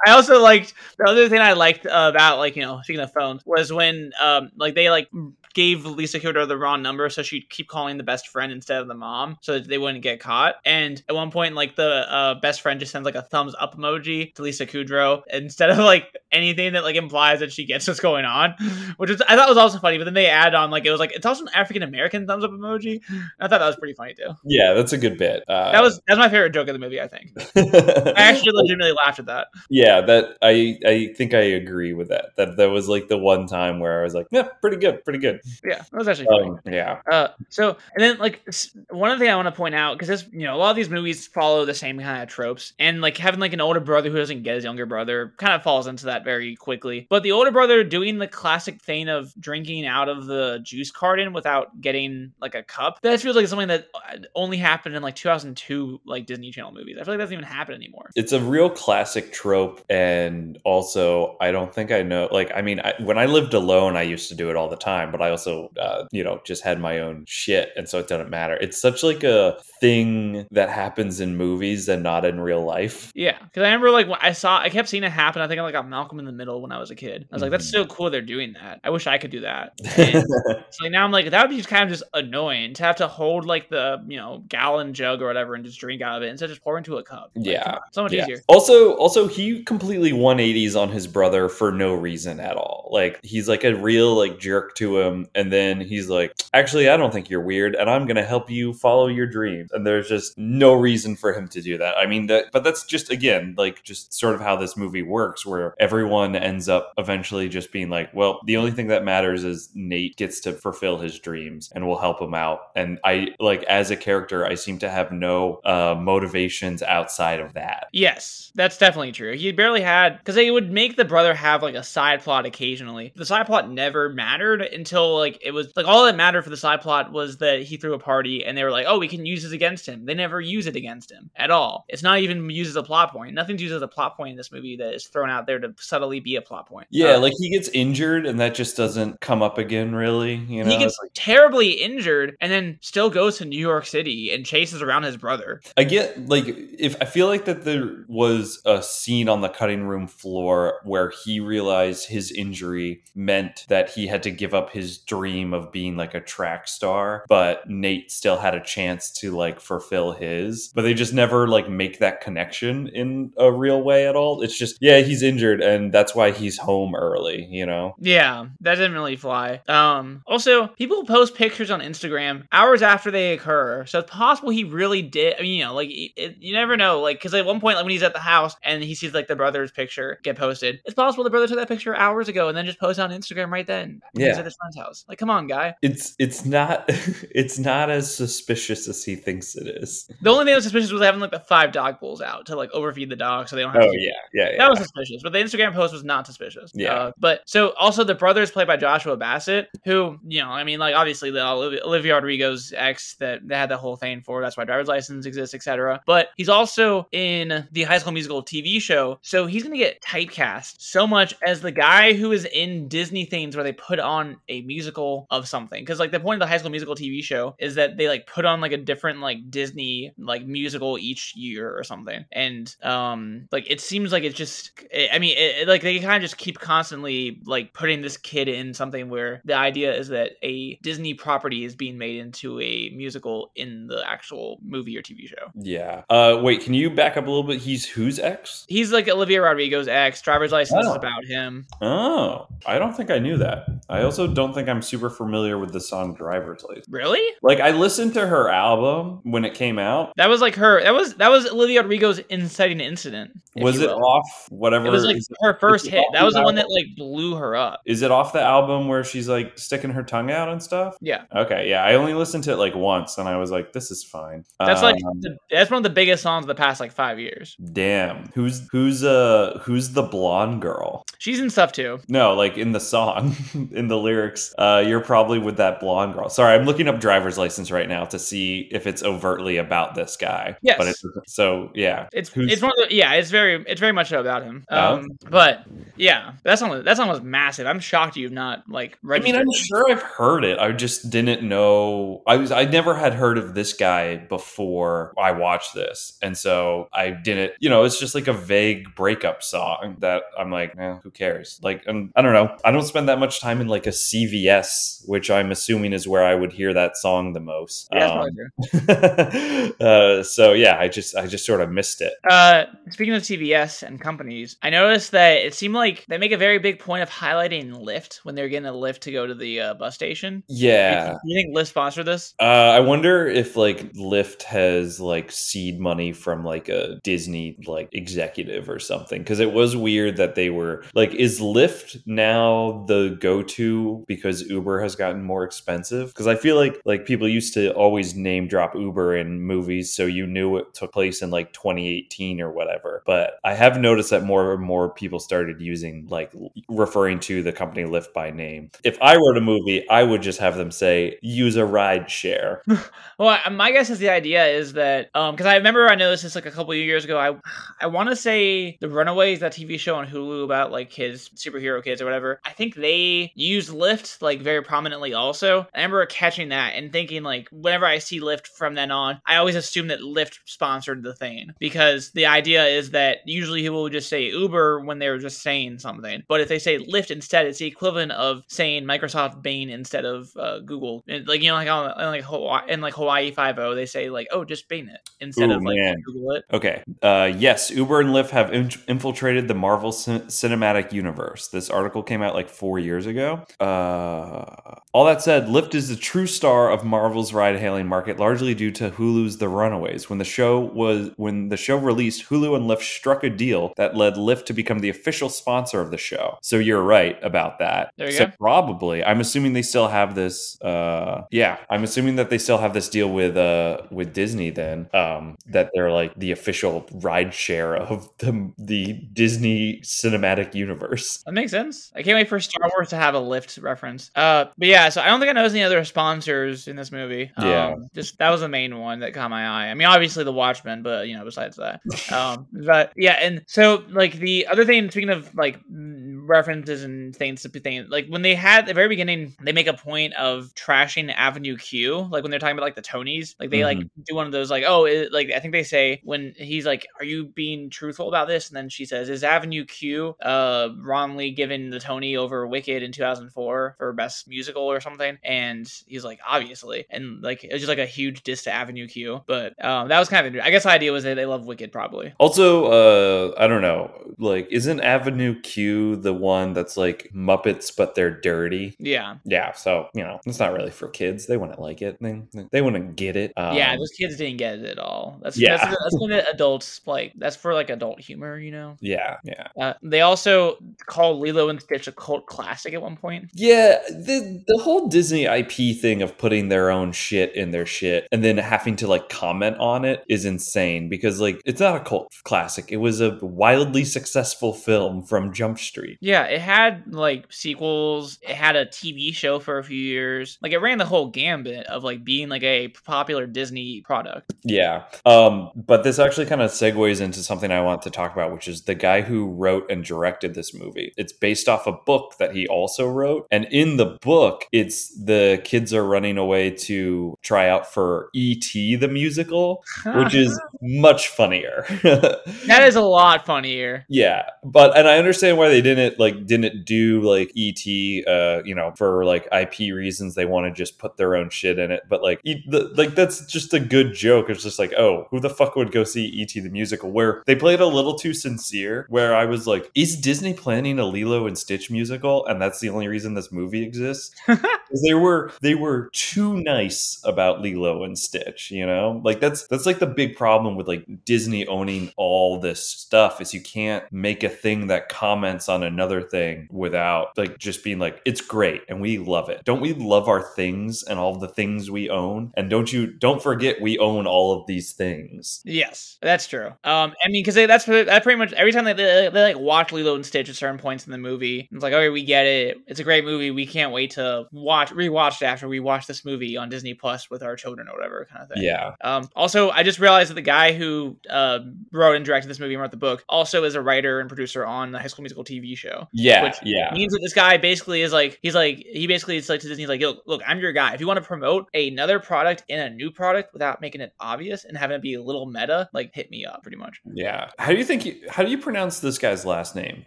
I also liked the other thing I liked about like you know speaking of phones was when um like they like gave Lisa Kudrow the wrong number so she'd keep calling the best friend instead of the mom so that they wouldn't get caught. And at one point, like the uh, best friend just sends like a thumbs up emoji to Lisa Kudrow instead of like anything that like implies that she gets what's going on, which is I thought was also funny. But then they add on like it was like it's also an African American thumbs up emoji. I thought that was pretty funny too. yeah, that's a good bit. Uh, That was that's my favorite joke of the movie. I think I actually legitimately laughed at that. yeah, that I I think I agree with that. That that was like the one time where I was like, yeah, pretty good, pretty good. Yeah, that was actually funny. Um, yeah. Uh, so and then like one other thing I want to point out because this you know a lot of these movies follow the same kind of tropes and like having like an older brother who doesn't get his younger brother kind of falls into that very quickly. But the older brother doing the classic thing of drinking out of the juice carton without getting like a cup that feels like something that uh, only happened in like 2002 like Disney Channel movies. I feel like that doesn't even happen anymore. It's a real classic trope, and also I don't think I know. Like, I mean, I, when I lived alone, I used to do it all the time, but I also, uh, you know, just had my own shit, and so it doesn't matter. It's such like a thing that happens in movies and not in real life. Yeah, because I remember like when I saw, I kept seeing it happen. I think I like got Malcolm in the Middle when I was a kid. I was like, that's so cool they're doing that. I wish I could do that. And so like now I'm like, that would be just kind of just annoying to have to hold like the you know gallon jug or whatever and just drink out of it instead of just pour into a cup. Like, Yeah, so much Yeah. easier. Also, also he completely 180s on his brother for no reason at all. Like he's like a real like jerk to him, and then he's like, "Actually, I don't think you're weird, and I'm gonna help you follow your dreams." And there's just no reason for him to do that. I mean, that, but that's just again like just sort of how this movie works, where everyone ends up eventually just being like, "Well, the only thing that matters is Nate gets to fulfill his dreams, and we'll help him out." And I like as a character, I seem to have no uh, motivations outside of that. Yes, that's definitely true. He barely had because they would make the brother have like a side plot occasionally. The side plot never mattered until like it was like all that mattered for the side plot was that he threw a party and they were like, oh, we can use this against him. They never use it against him at all. It's not even used as a plot point. Nothing's used as a plot point in this movie that is thrown out there to subtly be a plot point. Yeah, Uh, like he gets injured and that just doesn't come up again, really. You know, he gets like- terribly injured and then still goes to New York City and chases around his brother. I get like if I feel like that there was a scene on the cutting room floor where he realized his injury meant that he had to give up his dream of being like a track star, but Nate still had a chance to like fulfill his. But they just never like make that connection in a real way at all. It's just yeah, he's injured and that's why he's home early, you know. Yeah, that didn't really fly. Um, also, people post pictures on Instagram hours after they occur, so it's possible he really did. I mean, you know, like it, you never know, like because at one point, like when he's at the house and he sees like the brother's picture get posted, it's possible the brother took that picture hours ago and then just posted on Instagram right then. Yeah. At his friend's house. Like, come on, guy. It's it's not it's not as suspicious as he thinks it is. The only thing that was suspicious was having like the five dog bowls out to like overfeed the dog so they don't have Oh to. yeah, yeah, yeah. That was suspicious, but the Instagram post was not suspicious. Yeah. Uh, but so also the brother is played by Joshua Bassett, who you know, I mean, like obviously the Olivia, Olivia Rodrigo's ex that they had the whole thing for. That's why driver's license exists, etc. But he's also in the High School Musical TV show, so he's gonna get typecast so much as the guy who is in Disney things where they put on a musical of something. Because like the point of the High School Musical TV show is that they like put on like a different like Disney like musical each year or something, and um like it seems like it's just I mean it, it- like they kind of just keep constantly like putting this kid in something where the idea is that a Disney property is being made into a musical in the actual movie or TV show. Yeah. Uh, wait, can you back up a little bit? He's whose ex? He's like Olivia Rodrigo's ex. Driver's license is Oh. about him. Oh, I don't think I knew that. I also don't think I'm super familiar with the song "Driver's License." Really? Like, I listened to her album when it came out. That was like her. That was that was Olivia Rodrigo's inciting incident. Was it will. off whatever? It was like her first hit. That was the the one that like blew her up. is it off the album where she's like sticking her tongue out and stuff? Yeah, Okay, yeah. I only listened to it like once, and I was like, "This is fine." that's like Um, the, that's one of the biggest songs of the past like five years. damn. Who's who's uh who's the blonde girl? She's in stuff too. No, like in the song, in the lyrics, uh, you're probably with that blonde girl. Sorry, I'm looking up driver's license right now to see if it's overtly about this guy. Yes. But it's so yeah. It's Who's- it's one of the yeah. It's very it's very much about him. Oh. Um, but yeah, that song was- that song was massive. I'm shocked you've not like I mean. I'm sure I've heard it. I just didn't know. I was I never had heard of this guy before I watched this, and so I didn't. You know, it's just like a vague breakup song that I'm like, eh, who cares? Like, and I don't know. I don't spend that much time in like a CVS, which I'm assuming is where I would hear that song the most. Yeah, Um, uh, so yeah, I just I just sort of missed it. Uh, speaking of CVS and companies, I noticed that it seemed like they make a very big point of highlighting Lyft when they're getting a lift to go to the uh, bus station. Yeah. Do you think Lyft sponsored this? Uh, I wonder if like Lyft has like seed money from like a Disney like executive or something because it was weird that they were like, is Lyft now the go-to because Uber has gotten more expensive? Because I feel like like people used to always name drop Uber in movies, so you knew it took place in like 2018 or whatever. But I have noticed that more and more people started using like referring to the company Lyft by name. If I wrote a movie, I would just have them say use a ride share. Well, my guess is the idea is that um because I remember I noticed this like a couple years ago. I I want to say the Runaways, that TV show on Hulu about like kids, superhero kids or whatever. I think they use Lyft like very prominently. Also, I remember catching that and thinking like whenever I see Lyft from then on, I always assume that Lyft sponsored the thing because the idea is that usually people would just say Uber when they're just saying something, but if they say Lyft instead, it's the equivalent of saying Microsoft Bing instead of uh, Google. And, like you know, like on in like Hawaii, in like Hawaii Five O, they say like, oh, just Bing it instead Ooh, of like man. Google it. Okay. Uh, yes, Uber and Lyft have in- infiltrated the Marvel cin- Cinematic Universe. This article came out like four years ago. Uh, all that said, Lyft is the true star of Marvel's ride-hailing market, largely due to Hulu's The Runaways. When the show was when the show released, Hulu and Lyft struck a deal that led Lyft to become the official sponsor of the show. So you're right about that. There you so go. probably, I'm assuming they still have this. Uh, yeah, I'm assuming that they still have this deal with uh with Disney. Then um, that they're like the official ride share of the the Disney cinematic universe. That makes sense. I can't wait for Star Wars to have a Lyft reference. Uh, but yeah, so I don't think I noticed any other sponsors in this movie. Yeah. Um, just that was the main one that caught my eye. I mean, obviously the Watchmen, but you know, besides that, um, but yeah, and so like the other thing, speaking of like mm, references and things to things, like when they had at the very beginning, they make a point of trashing Avenue Q, like when they're talking about like the Tonys, like they like do one of those like, oh, it, like I think they say when he's like, are you being truthful about this? And then she says, is Avenue Q uh wrongly given the Tony over Wicked in 2004 for best musical or something? And he's like, obviously, and like it was just like a huge diss to Avenue Q. But um, that was kind of I guess the idea was that they love Wicked probably. Also, uh, I don't know, like, isn't Avenue Q the one that's like Muppets, but they're dirty? Yeah, Yeah, so you know, it's not really for kids. They wouldn't like it. They they wouldn't get it. Um, yeah, those kids didn't get it at all. That's Yeah. that's, that's when the adults like that's for like adult humor, you know. yeah, yeah, Uh, they also call Lilo and Stitch a cult classic at one point. yeah. The the whole Disney IP thing of putting their own shit in their shit and then having to like comment on it is insane because like it's not a cult classic. It was a wildly successful film from Jump Street. Yeah, it had like sequels. It had a TV show for a few years. Like it ran the whole gambit of like being like a popular Disney product. Yeah. Um, but this actually kind of segues into something I want to talk about, which is the guy who wrote and directed this movie. It's based off a book that he also wrote. And in the book, it's the kids are running away to try out for E.T. the musical, which is much funnier. that is a lot funnier. Yeah, but and I understand why they didn't like didn't do like ET, uh, you know, for like IP reasons. They want to just put their own shit in it. But like, e- the, like that's just a good joke. It's just like, oh, who the fuck would go see ET the musical? Where they played a little too sincere. Where I was like, is Disney planning a Lilo and Stitch musical? And that's the only reason this movie exists. they were they were too nice about Lilo and Stitch, you know? Like that's that's like the big problem with like Disney owning all this stuff is you can't make a thing that comments on another thing without like just being like it's great and we love it. Don't we love our things and all the things we own? And don't you don't forget we own all of these things. Yes, that's true. Um, I mean, because that's pretty- that pretty much every time they, they, they like watch Lilo and Stitch at certain points in the movie, it's like, okay, we get it. It's a great movie. We can't wait to watch rewatch it after we watch this movie on Disney Plus with our children or whatever kind of thing. Yeah. Um, also, I just realized that the guy who uh, wrote and directed this movie and wrote the book also is a writer and producer on the High School Musical TV show. Yeah. Which yeah. means that this guy basically is like he's like he basically is like to Disney he's like look look I'm your guy if you want to promote another product in a new product without making it obvious and having it be a little meta like hit me up pretty much Yeah. How do you think you, how do you pronounce this guy's last name?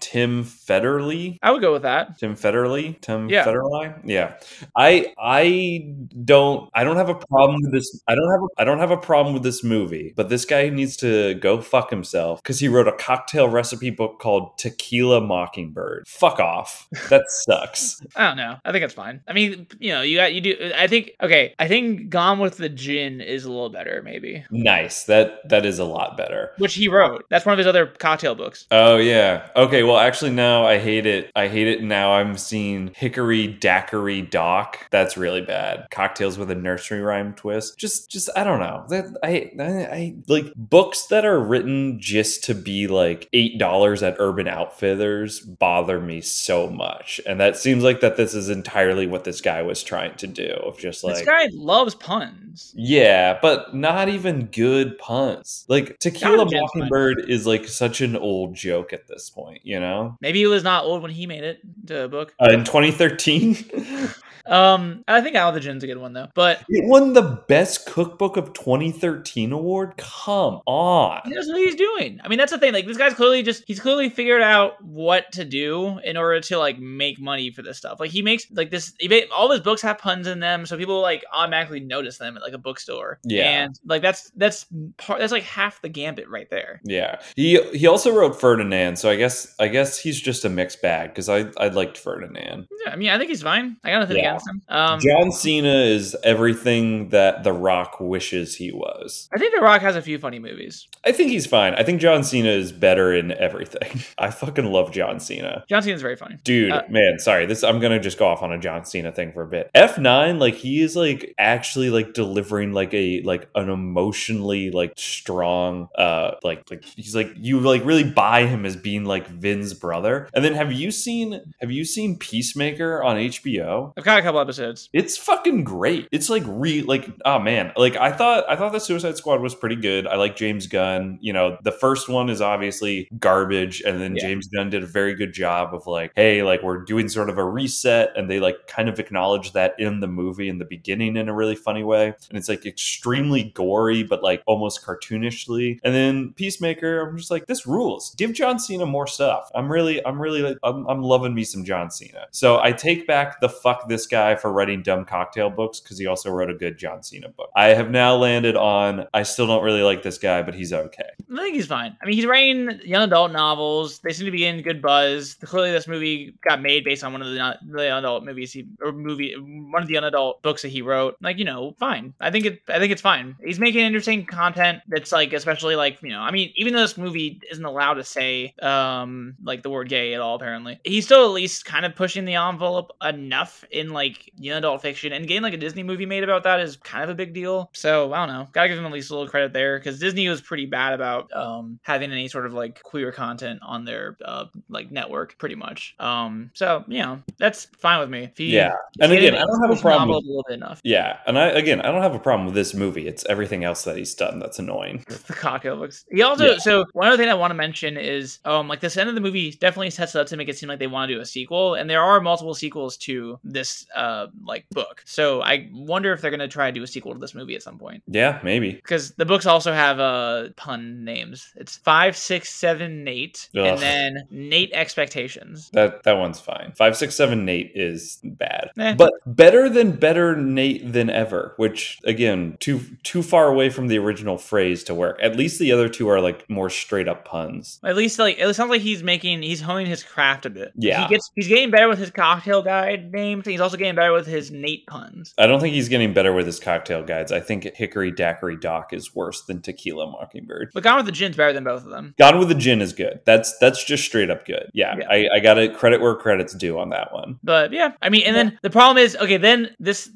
Tim Federle? I would go with that Tim Federle? Tim Yeah. Federle? Yeah. I I don't I don't have a problem with this. I don't have a, I don't have a problem with this movie, but this guy needs to go fuck himself because he wrote a cocktail recipe book called Tequila Mockingbird. Fuck off. That sucks. I don't know I think it's fine I mean you know you got you do I think okay I think Gone with the Gin is a little better maybe nice. That that is a lot better. which he wrote that's one of his other cocktail books Oh yeah. Okay. Well, actually, now I hate it. I hate it. Now I'm seeing Hickory Daiquiri Dock. That's really bad. Cocktails with a nursery rhyme twist. Just, just I don't know. That I, I, I like books that are written just to be like eight dollars at Urban Outfitters bother me so much. And that seems like that this is entirely what this guy was trying to do. Of just like this guy loves puns yeah, but not even good puns. Like Tequila Not a gentleman. Mockingbird is like such an old joke at this point, you know? maybe he was not old when he made it the book Uh, in 2013, um I think of a good one though but it won the Best Cookbook of 2013 award. Come on. He knows what he's doing. I mean, that's the thing. Like, this guy's clearly just, he's clearly figured out what to do in order to, like, make money for this stuff. Like, he makes, like, this, he ma- all his books have puns in them, so people, like, automatically notice them at, like, a bookstore. Yeah. And, like, that's, that's part, that's, like, half the gambit right there. Yeah, he he also wrote Ferdinand, so I guess I guess he's just a mixed bag because I I liked Ferdinand. Yeah, I mean, I think he's fine. I got nothing Yeah. Him. Um, John Cena is everything that The Rock wishes he was. I think The Rock has a few funny movies. I think he's fine. I think John Cena is better in everything. I fucking love John Cena. John Cena's very funny. Dude, Uh, man, sorry. This I'm gonna just go off on a John Cena thing for a bit. F9, like he is like actually like delivering like a like an emotionally like strong uh like like he's like you like really buy him as being like Vin's brother. And then have you seen have you seen Peacemaker on HBO? I've got a couple episodes. It's fucking great. It's like re like oh man, like I thought I thought the Suicide Squad was pretty good. I like James Gunn. You know, the first one is obviously garbage, and then Yeah. James Gunn did a very good job of like, hey, like we're doing sort of a reset, and they like kind of acknowledge that in the movie in the beginning in a really funny way, and it's like extremely gory, but like almost cartoonishly. And then Peacemaker, I'm just like, this rules. Give John Cena more stuff. I'm really, I'm really, like, I'm, I'm loving me some John Cena. So I take back the fuck this guy for writing dumb cocktail books because he also wrote a good John Cena book. I have now landed on. I still don't really like this guy, but he's okay. I think he's fine. I mean, he's writing young adult novels. They seem to be in good buzz. Clearly, this movie got made based on one of the, the young adult movies he or movie one of the young adult books that he wrote. Like, you know, fine. I think it. I think it's fine. He's making interesting content that's like, especially like, you know, I mean, even though this movie isn't allowed to say um like the word gay at all, apparently, he's still at least kind of pushing the envelope enough in like young adult fiction. And getting like a Disney movie made about that is kind of a big deal. So I don't know. Gotta give him at least a little credit there because Disney was pretty bad about um having any sort of like queer content on their uh like network, pretty much. Um, so you know that's fine with me. He, Yeah, and again, I don't have a problem with- a little bit enough. Yeah, and I again, I don't have a problem with this movie. It's everything else that he's done that's annoying. the cocktail books. He also Yeah. so one other thing I want to mention is um like this end of the movie definitely sets up to make it seem like they want to do a sequel, and there are multiple sequels to this uh like book. So I wonder if they're gonna try to do a sequel to this movie at some point. Yeah, maybe. Because the books also have uh pun names. It's five, six, seven, Nate, Ugh. and then Nate expectations. That that one's fine. Five six seven Nate is bad, Eh. but better than better Nate than ever. Which again, too too far away from the original phrase to work. At least the other two are like more straight up puns. At least like it sounds like he's making he's honing his craft a bit. Yeah. he gets he's getting better with his cocktail guide names. He's also getting better with his Nate puns. I don't think he's getting better with his cocktail guides. I think Hickory Daiquiri Dock is worse than Tequila Mockingbird. But Gone with the Gin's better than both of them. Gone with the Gin is good. That's that's just straight up good. Yeah, Yeah. I, I got to credit where credit's due on that one. But yeah, I mean, and then the problem is, okay, then this,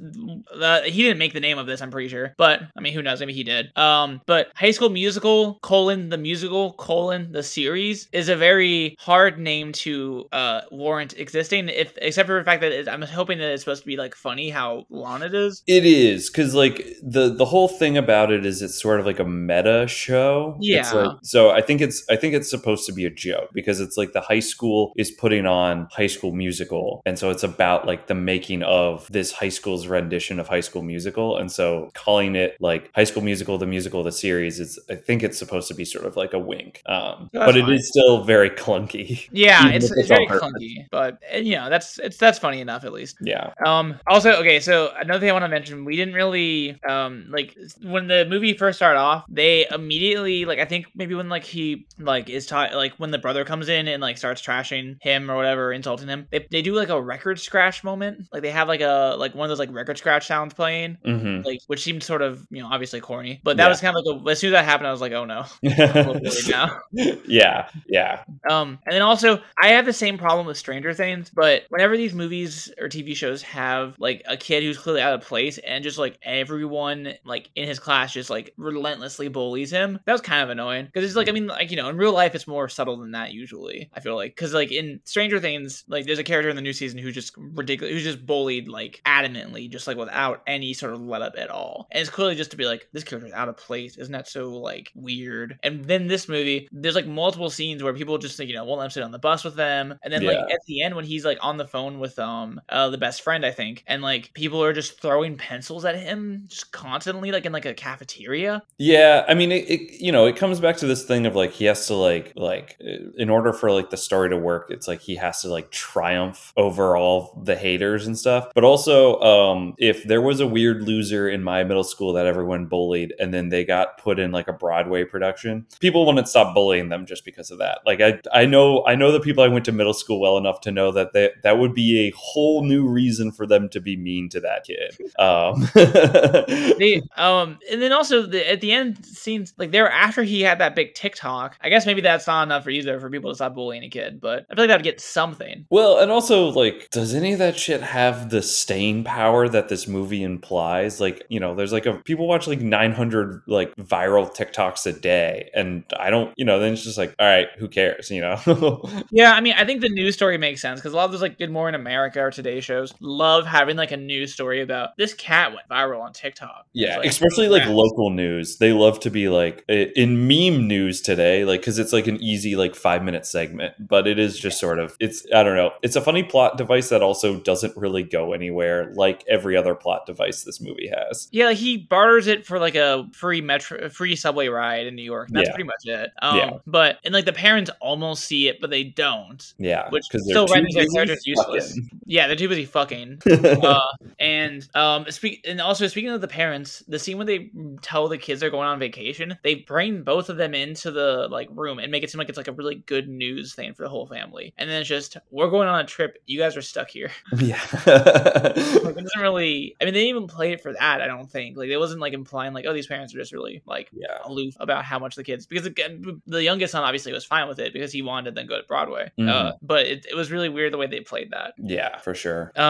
uh, he didn't make the name of this, I'm pretty sure. But I mean, who knows? Maybe he did. Um, but High School Musical colon the musical colon the series is a very hard name to uh warrant existing, if except for the fact that it, I'm hoping that it's supposed to be like funny how long it is. It is because like the the whole thing about it is it's sort of like a meta show. It's Yeah. like- so I think it's I think it's supposed to be a joke because it's like the high school is putting on High School Musical, and so it's about like the making of this high school's rendition of High School Musical, and so calling it like High School Musical, the musical, the series. It's I think it's supposed to be sort of like a wink, um, but it fine. is still very clunky. Yeah, it's, it's it's very clunky, but uh, you know that's it's that's funny enough at least. Yeah, Um. Also, okay. So another thing I want to mention, we didn't really um like when the movie first started off, they immediately like I think maybe when like he like is taught like when the brother comes in and like starts trashing him or whatever, insulting him, they, they do like a record scratch moment. Like they have like a like one of those like record scratch sounds playing, hmm like which seemed sort of you know obviously corny, but that Yeah. was kind of like a, as soon as that happened, I was like, oh no, I'm a little worried now. yeah, yeah. Um, and then also, I have the same problem with Stranger Things, but whenever these movies or TV shows have like a kid who's clearly out of place and just like everyone like in his class just like relentlessly bullies him, that was kind of annoying because it's like I mean like you know in real life it's more subtle than that usually. I feel like because like in Stranger Things, like there's a character in the new season who's just ridiculous, who's just bullied like adamantly, just like without any sort of let up at all, and it's clearly just to be like this character's out of place, isn't that so like weird? And then this movie, there's like multiple scenes where people just like you know won't let him sit on the bus with them, and then like at the end when he's like on the phone with um uh the best friend I think, and like people are just throwing pencils at him just constantly like in like a cafeteria. Yeah, I mean, it, it you know, it comes back to this thing of like he has to like like in order for like the story to work, it's like he has to like triumph over all the haters and stuff. But also, um, if there was a weird loser in my middle school that everyone bullied, and then they got put in like a Broadway production, people wouldn't stop bullying them just because of that. Like I I know I know the people I went to middle school well enough to know that they, that would be a whole new reason for them to be mean to that kid. Um, they um and then also the, at the end seems like there after he had that big TikTok. I guess maybe that's not enough for either for people to stop bullying a kid, but I feel like that'd get something. Well, and also, like, does any of that shit have the staying power that this movie implies? like you know there's like a people watch like 900 like viral TikToks a day, and I don't you know then it's just like all right, who cares, you know? Yeah, I mean, I think the news story makes sense because a lot of those like Good Morning America or Today shows love having like a news story about this cat went viral on TikTok. Yeah, like, especially like crap. local news. They love to be like in meme news today, like because it's like an easy like five minute segment, but it is just sort of it's I don't know. It's a funny plot device that also doesn't really go anywhere, like every other plot device this movie has. Yeah, he barters it for like a free metro, free subway ride in New York. And that's Yeah. pretty much it. Um, Yeah. But and like the parents almost see it, but they don't. Yeah, Which 'cause they're still renders their characters useless. Yeah, they're too busy fucking. Fucking. uh, and um, speak and also speaking of the parents, the scene where they tell the kids they're going on vacation, they bring both of them into the like room and make it seem like it's like a really good news thing for the whole family. And then it's just we're going on a trip. You guys are stuck here. yeah. Like, it doesn't really. I mean, they didn't even play it for that. I don't think. Like, it wasn't like implying like, oh, these parents are just really like yeah. aloof about how much the kids because again, the youngest son obviously was fine with it because he wanted to then go to Broadway. Uh, Mhm. but it, it was really weird the way they played that. Yeah, for sure. Um,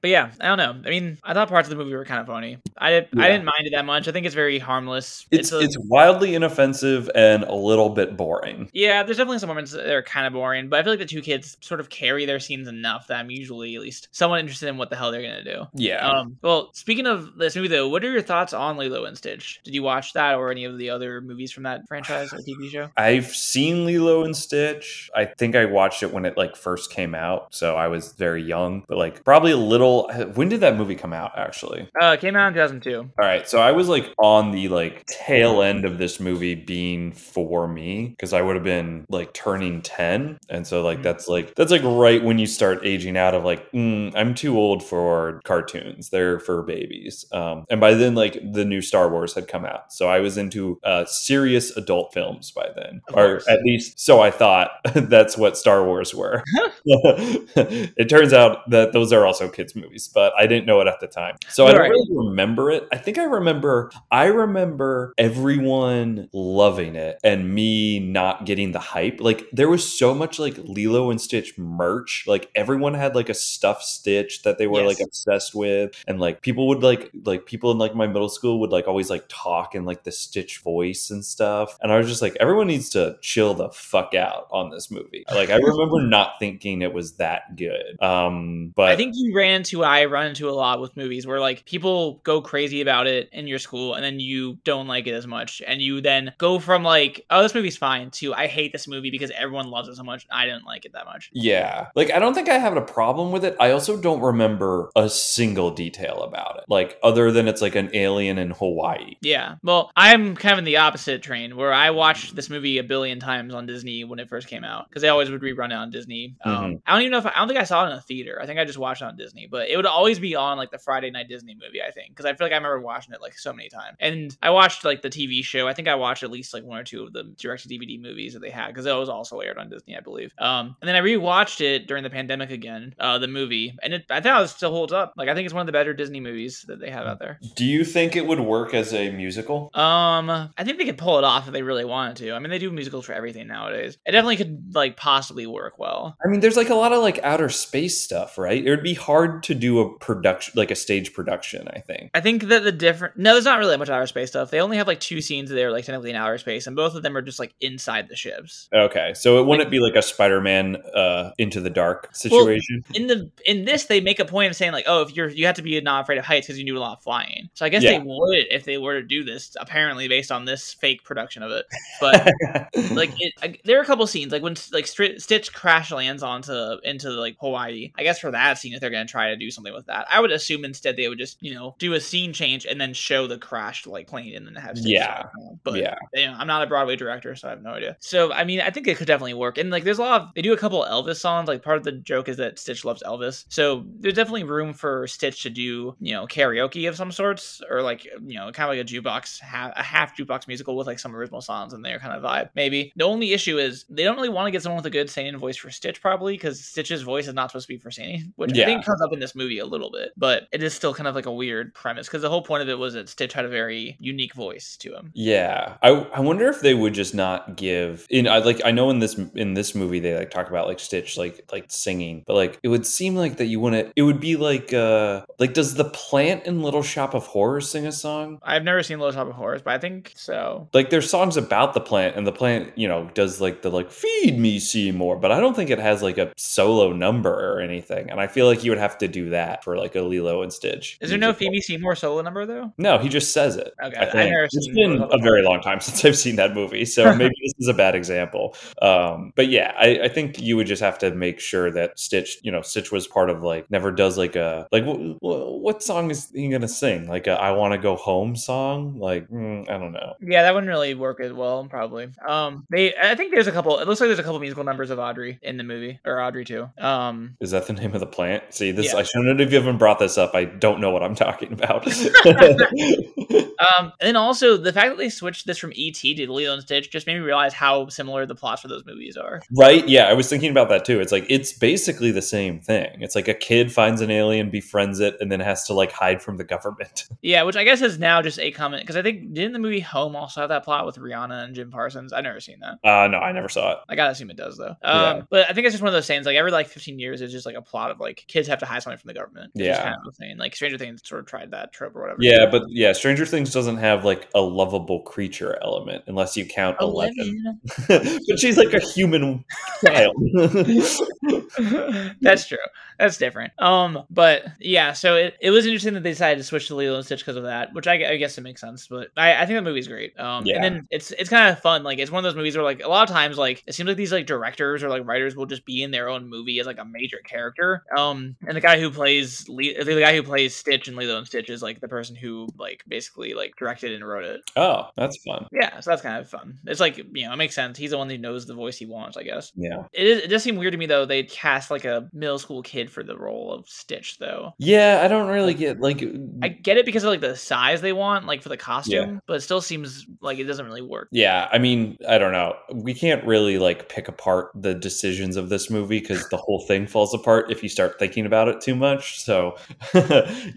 but yeah, I don't know. I mean, I thought parts of the movie were kind of funny. I did, I Yeah. didn't mind it that much. I think it's very harmless. It's a- it's wildly inoffensive and a little bit boring. yeah, there's definitely some moments that are kind of boring, but I feel like the two kids sort of carry their scenes enough that I'm usually at least somewhat interested in what the hell they're gonna do. Yeah. Um, well, speaking of this movie though, what are your thoughts on Lilo and Stitch? Did you watch that or any of the other movies from that franchise or TV show? I've seen Lilo and Stitch. I think I watched it when it like first came out, so I was very young, but like probably a little. When did that movie come out? Actually, Uh, it came out in 2002. all right. So I was like on the like tail end of this movie being for me because I would have been like turning ten, and so like Mhm. that's like that's like right when you start aging out of like mm, I'm too old for cartoons. They're for babies. Um, and by then like the new Star Wars had come out, so I was into uh, serious adult films by then, or at least so I thought. that's what Star Wars were. it turns out that those are also kids movies, but I didn't know it at the time. So I don't Right. really remember it. I think I remember I remember everyone loving it and me not getting the hype. Like there was so much like Lilo and Stitch merch. Like everyone had like a stuffed Stitch that they were Yes. like obsessed with and like people would like like people in like my middle school would like always like talk in like the Stitch voice and stuff. And I was just like everyone needs to chill the fuck out on this movie. Like I remember not thinking it was that good. Um but I think you ran into what I run into a lot with movies where like people go crazy about it in your school and then you don't like it as much and you then go from like oh this movie's fine to I hate this movie because everyone loves it so much I didn't like it that much. Yeah. Like, I don't think I have a problem with it. I also don't remember a single detail about it. Like, other than it's like an alien in Hawaii. Yeah. Well, I'm kind of in the opposite train where I watched this movie a billion times on Disney when it first came out because they always would rerun it on Disney. Um, Mhm. I don't even know if I, I don't think I saw it in a theater. I think I just watched on Disney, but it would always be on like the Friday night Disney movie. I think because I feel like I remember watching it like so many times. And I watched like the TV show. I think I watched at least like one or two of the direct to DVD movies that they had because it was also aired on Disney, I believe. Um, and then I rewatched it during the pandemic again, uh, the movie, and it, I thought it still holds up. Like I think it's one of the better Disney movies that they have out there. Do you think it would work as a musical? Um, I think they could pull it off if they really wanted to. I mean, they do musicals for everything nowadays. It definitely could like possibly work well. I mean, there's like a lot of like outer space stuff, right? It would be hard to do a production, like a stage production, I think. I think that the different no, there's not really that much outer space stuff. They only have like two scenes that are like technically in outer space, and both of them are just like inside the ships. Okay. So it wouldn't be like a Spider Man uh, into the dark situation. In the in this, they make a point of saying like, oh, if you're you have to be not afraid of heights because you do a lot of flying. So I guess Yeah. they would if they were to do this. Apparently, based on this fake production of it, but like it, I, there are a couple scenes like when like Stitch crash lands onto into like Hawaii. I guess for that scene, they're gonna try to do something with that, I would assume instead they would just you know do a scene change and then show the crashed like plane and then have Stitch Yeah. But yeah. you know, I'm not a Broadway director, so I have no idea. So I mean, I think it could definitely work. And like, there's a lot of they do a couple Elvis songs. Like part of the joke is that Stitch loves Elvis, so there's definitely room for Stitch to do you know karaoke of some sorts, or like you know kind of like a jukebox, ha- a half jukebox musical with like some original songs in there kind of vibe. Maybe the only issue is they don't really want to get someone with a good singing voice for Stitch, probably because Stitch's voice is not supposed to be for singing, which I Yeah. think comes up in this movie a little bit. But it is still kind of like a weird premise because the whole point of it was that Stitch had a very unique voice to him. Yeah, I I wonder if they would just not give in. I like I know in this in this movie they like talk about like Stitch like like singing, but like it would seem like that you wouldn't. It would be like uh like does the plant in Little Shop of Horrors sing a song? I've never seen Little Shop of Horrors, but I think so. Like there's songs about the plant, and the plant, you know, does like the like feed me Seymour, but I don't think it has like a solo number or anything. And I feel like you would have to do that for like a Lilo and Stitch. Is there no. Phoebe Seymour solo number though? No, he just says it. Okay, I think. never It's been a very long time since I've seen that movie, so maybe this is a bad example. Um, but yeah, I, I think you would just have to make sure that Stitch, you know, Stitch was part of like never does like a like wh- wh- what song is he gonna sing? Like a "I Want to Go Home" song? Like mm, I don't know. Yeah, that wouldn't really work as well, probably. Um, they, I think there's a couple. It looks like there's a couple musical numbers of Audrey in the movie, or Audrey II. Um, Is that the name of the plant? See, this Yeah. I shouldn't have even brought this up. I don't know what I'm talking about. um, and then also the fact that they switched this from ET to Lilo and Stitch just made me realize how similar the plots for those movies are. right? Yeah, I was thinking about that too. It's like it's basically the same thing. It's like a kid finds an alien, befriends it, and then has to like hide from the government. Yeah, which I guess is now just a comment because I think didn't the movie Home also have that plot with Rihanna and Jim Parsons? I've never seen that. Uh no, I never saw it. I gotta assume it does though. Um, Yeah. but I think it's just one of those things. Like every like 15 years, it's just like a plot of like kids have to hide something from the government. It's just Yeah. kind of a thing. Like Stranger Things sort of tried that trope or whatever. Yeah, but yeah, Stranger Things doesn't have like a lovable creature element unless you count Eleven. but she's like a human child. That's true. That's different. Um, but yeah, so it, it was interesting that they decided to switch to Lilo and Stitch because of that, which I, I guess it makes sense. But I, I think the movie's great. Um, Yeah. and then it's it's kind of fun. Like it's one of those movies where like a lot of times like it seems like these like directors or like writers will just be in their own movie as like a major character. Um, Um, and the guy who plays Le- the guy who plays Stitch and Lilo and Stitch is like the person who like basically like directed and wrote it. oh, that's fun. Yeah, so that's kind of fun. It's like you know it makes sense. He's the one who knows the voice he wants, I guess. Yeah. It is. It does seem weird to me though. They cast like a middle school kid for the role of Stitch, though. Yeah, I don't really get like I get it because of like the size they want, like for the costume, but it still seems like it doesn't really work. Yeah, I mean, I don't know. We can't really like pick apart the decisions of this movie because the whole thing falls apart if you start thinking about it too much. So you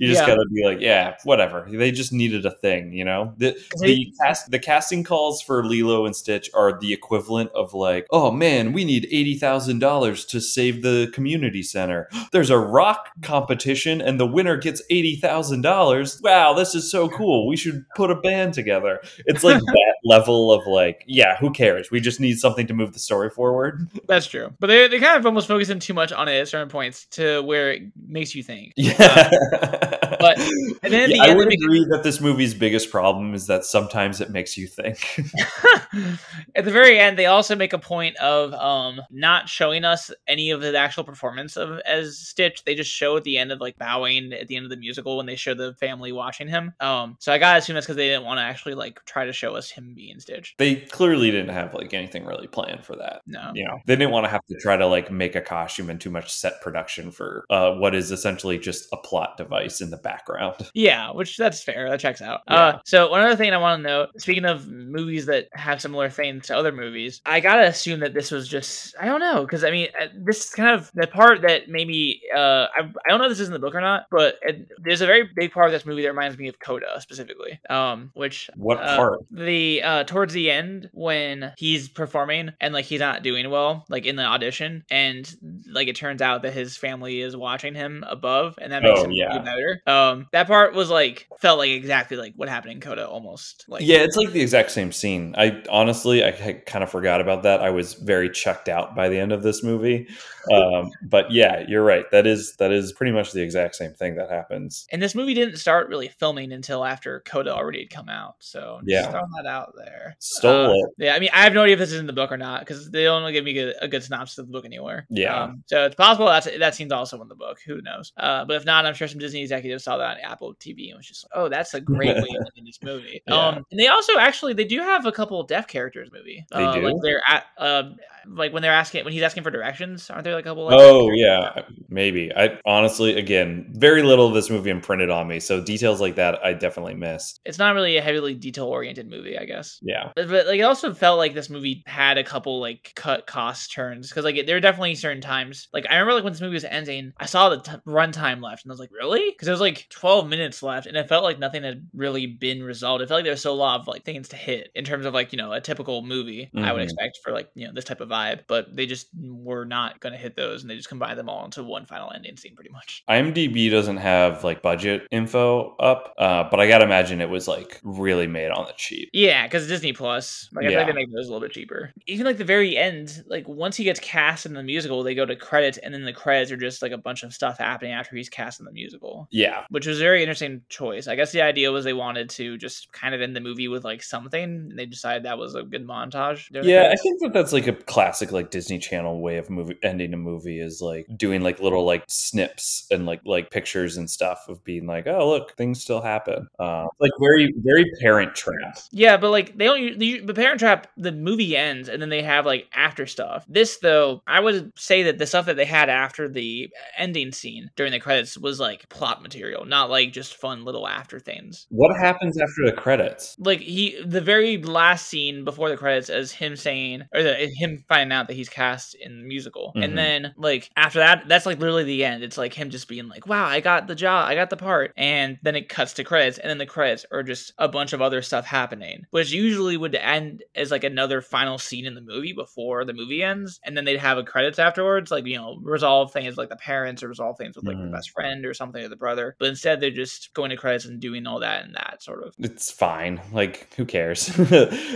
just Yeah. gotta be like, yeah, whatever. They just needed a thing, you know. The the cast the casting calls for Lilo and Stitch are the equivalent of like, oh man, we need eighty thousand dollars to save the community center. There's a rock competition and the winner gets eighty thousand dollars. Wow, this is so cool. We should put a band together. It's like that level of like, yeah, who cares? We just need something to move the story forward. That's true, but they they kind of almost focus in too much on it at certain points to where it makes you think. Yeah. but- and then at the Yeah, I would make- agree that this movie's biggest problem is that sometimes it makes you think. at the very end, they also make a point of um not showing us any of the actual performance of as Stitch. They just show at the end of like bowing at the end of the musical when they show the family watching him. Um, so I gotta assume that's because they didn't want to actually like try to show us him being Stitch. they clearly didn't have like anything really planned for that. No. You know, they didn't want to have to try to like make a costume and too much set production for uh, what is essentially just a plot device in the background. Yeah, which that's fair. That checks out. Yeah. Uh, so one other thing I want to note, speaking of movies that have similar things to other movies, I gotta assume that this was just I don't know because I mean uh, this is kind of the part that maybe uh, I, I don't know if this is in the book or not, but it, there's a very big part of this movie that reminds me of Coda specifically, um, which What uh, part? the uh towards the end when he's performing and like he's not doing well like in the audition and like it turns out that his family is watching him above and that makes Oh, him yeah. better um that part was like felt like exactly like what happened in coda almost like yeah, it's like the exact same scene. I honestly, I, kind of forgot about that. I was very checked out by the end of this movie. Um, but yeah, you're right. That is that is pretty much the exact same thing that happens. and this movie didn't start really filming until after coda already had come out so Yeah. throwing that out there Stole Uh, it. Yeah, I mean, I have no idea if this is in the book or not because they don't give me good, a good synopsis of the book anywhere. Yeah. Um, so it's possible that's that scene's seems also in the book. Who knows? Uh, but if not, I'm sure some Disney executives saw that on Apple TV and was just like, "Oh, that's a great way to end this movie." Yeah. Um, and they also actually they do have a couple of deaf characters movie. They uh, do? Like they're at um, like when they're asking when he's asking for directions, aren't there like a couple? Like, Oh yeah, maybe. I honestly, again, very little of this movie imprinted on me, so details like that I definitely missed. It's not really a heavily detail oriented movie, I guess. Yeah, But, but like it also felt like this movie had a couple like cut cost turns because like there were definitely certain times like I remember like when this movie was ending I saw the t- runtime left and I was like really because there was like 12 minutes left and it felt like nothing had really been resolved it felt like there was still a lot of like things to hit in terms of like you know a typical movie I would Mhm. expect for like you know this type of vibe, but they just were not going to hit those, and they just combined them all into one final ending scene, pretty much. IMDb doesn't have like budget info up, uh, but I gotta imagine it was like really made on the cheap. Yeah, because Disney Plus, like I feel like Yeah. they make those a little bit cheaper. Even like the very end, like once he gets cast in the musical, they go to credits, and then the credits are just like a bunch of stuff happening after he's cast in the musical. Yeah, which was a very interesting choice. I guess the idea was they wanted to just kind of end the movie with like something. And they decided that was a good montage. yeah. I think that that's like a classic like Disney Channel way of movie ending a movie is like doing like little like snips and like like pictures and stuff of being like, oh look, things still happen. Uh, like very very Parent Trap. Yeah, but like they don't. The, the Parent Trap, the movie ends, and then they have like after stuff. This though, I would say that the stuff that they had after the ending scene during the credits was like plot material, not like just fun little after things. What happens after the credits? like he the very last scene before the credits is him saying or the, him finding out that he's cast in the musical Mhm. and then like after that that's like literally the end it's like him just being like wow i got the job i got the part and then it cuts to credits and then the credits are just a bunch of other stuff happening which usually would end as like another final scene in the movie before the movie ends and then they'd have a credits afterwards like you know resolve things like the parents or resolve things with like Mhm. the best friend or something or the brother but instead they're just going to credits and doing all that and that sort of It's fine. Like who cares?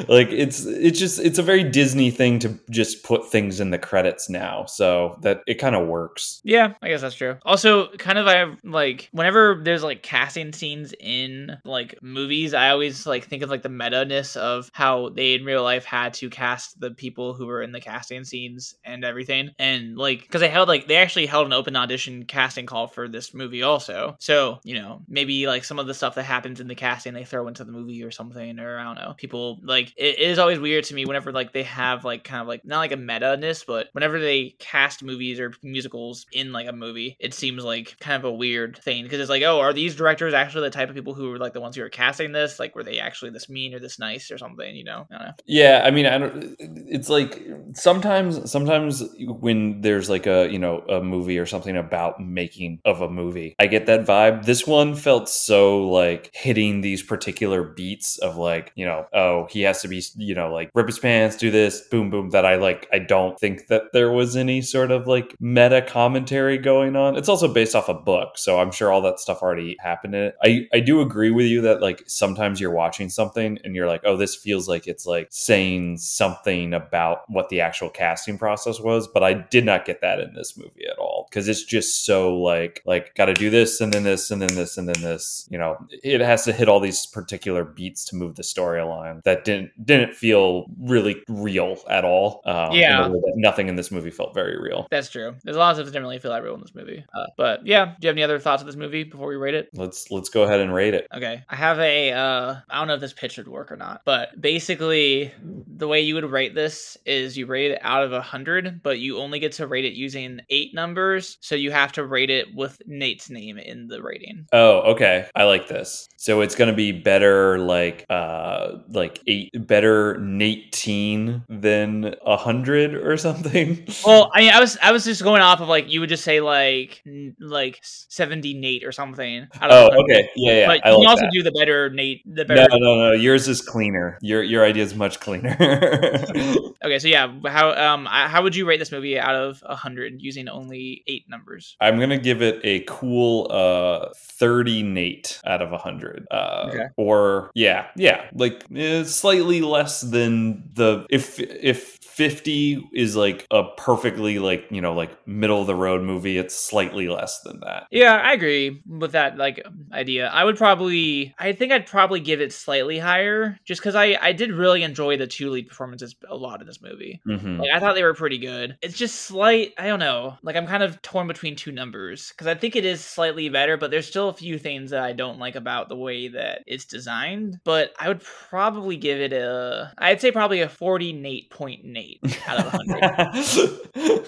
like it's it's just it's a very Disney thing to just put things in the credits now. So that it kind of works. Yeah, I guess that's true. Also, kind of I have like whenever there's like casting scenes in like movies, I always like think of like the meta ness of how they in real life had to cast the people who were in the casting scenes and everything. And like because they held like they actually held an open audition casting call for this movie also. So, you know, maybe like some of the stuff that happens in the casting they throw into the movie or something, or I don't know. People like it, is always weird to me whenever like they have like kind of like not like a meta ness, but whenever they cast movies or musicals in like a movie, it seems like kind of a weird thing because it's like, oh, are these directors actually the type of people who were like the ones who are casting this? Like, were they actually this mean or this nice or something? You know, I don't know. Yeah, I mean, I don't. It's like sometimes, sometimes when there's like a you know a movie or something about making of a movie, I get that vibe. This one felt so like hitting these particular beats of like you know, oh, he has to be you know like rip his pants, do this, boom, boom. That I like. I don't think that there was any sort of like meta commentary going on. It's also based off a book, so I'm sure all that stuff already happened in it. I I do agree with you that like sometimes you're watching something and you're like, oh, this feels like it's like saying something about what the actual casting process was, but I did not get that in this movie at all because it's just so like like got to do this and then this and then this and then this. You know, it has to hit all these particular beats to move the storyline that didn't didn't feel really real at all. Um, Yeah. nothing in this movie felt very real. That's true. There's a lot of stuff that didn't really feel that real in this movie. Uh, but yeah, do you have any other thoughts of this movie before we rate it? Let's let's go ahead and rate it. Okay. I have a uh I don't know if this pitch would work or not, but basically the way you would rate this is you rate it out of a hundred, but you only get to rate it using eight numbers. So you have to rate it with Nate's name in the rating. Oh, okay. I like this. So it's gonna be better like uh like eight better Nate teen than a hundred or something. Well, I mean, I was I was just going off of like you would just say like n- like seventy Nate or something. Oh, 100. okay. Yeah, yeah. But I you like can also that. do the better Nate, the better. no, no. no. Yours is cleaner. Your your idea is much cleaner. Okay, so yeah, how um how would you rate this movie out of a hundred using only eight numbers? I'm gonna give it a cool uh 30 Nate out of 100. Uh, Okay. Or yeah, yeah, like eh, slightly less than the if if 50 is like a perfectly like you know like middle of the road movie, it's slightly less than that. Yeah, I agree with that like idea. I would probably I think I'd probably give it slightly higher just cuz I I did really enjoy the two lead performances a lot in this movie. hmm Like I thought they were pretty good. It's just slight, I don't know. Like I'm kind of torn between two numbers cuz I think it is slightly better, but there's still a few things that I don't like about the way that it's designed, but I would probably give it a I'd say probably a 40 Nate point Nate eight out of hundred.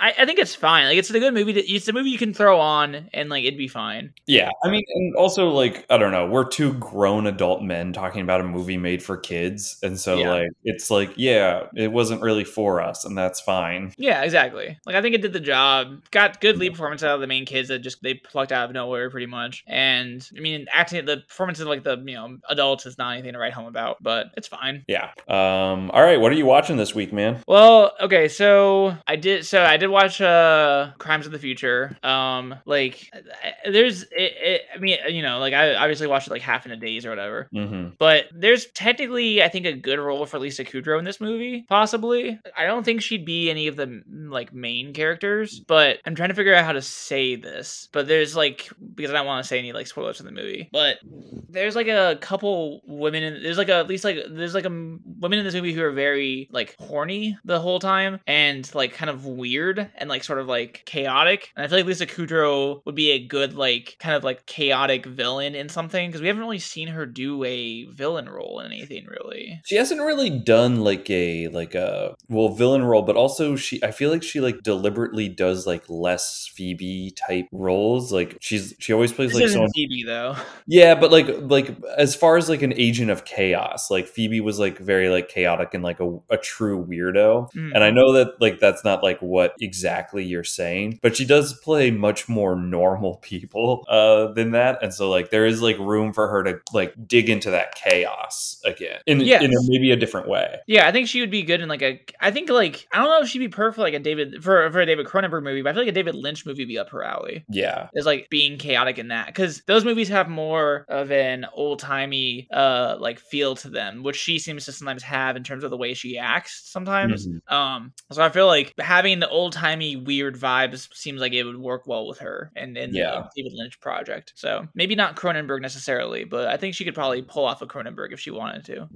I, I think it's fine. Like it's a good movie. To, it's a movie you can throw on and like it'd be fine. yeah, I mean, and also like I don't know, we're two grown adult men talking about a movie made for kids, and so Yeah. like it's like yeah, it wasn't really for us, and that's fine. Yeah, exactly. Like I think it did the job. Got good lead performance out of the main kids that just they plucked out of nowhere pretty much. And I mean, acting the performance of like the you know adults is not anything to write home about, but it's fine. Yeah. Um. All right. What are you watching this week, man? Well, okay, so I did so I did watch uh Crimes of the Future. Um like there's it, it, I mean, you know, like I obviously watched it like half in a days or whatever. Mm-hmm. But there's technically, I think, a good role for Lisa Kudrow in this movie, possibly. I don't think she'd be any of the like main characters, but I'm trying to figure out how to say this. But there's like because I don't want to say any like spoilers in the movie, but there's like a couple women in there's like a at least like there's like a m- women in this movie who are very like horny the whole time and like kind of weird and like sort of like chaotic. And i feel like lisa kudrow would be a good like kind of like chaotic villain in something because we haven't really seen her do a villain role in anything really. She hasn't really done like a like a well villain role, but also she I feel like she like deliberately does like less Phoebe type roles. Like she's she always plays this like someone phoebe though. Yeah, but like like as far as like an agent of chaos, like Phoebe was like very like chaotic and like a, a true weirdo. Mm. And I know that like that's not like what exactly you're saying, but she does play much more normal people uh than that. And so like there is like room for her to like dig into that chaos again in Yes. in a, maybe a different way. Yeah, I think she would be good in like a. I think like I don't know if she'd be perfect for like a David for for a David Cronenberg movie, but I feel like a David Lynch movie would be up her alley. Yeah. is like being chaotic in that because those movies have more of an old timey uh like feel to them, which she seems to sometimes have in terms of the way she acts sometimes. Mhm. Um, so I feel like having the old timey weird vibes seems like it would work well with her and in Yeah. the David Lynch project. So maybe not Cronenberg necessarily, but I think she could probably pull off a Cronenberg if she wanted to.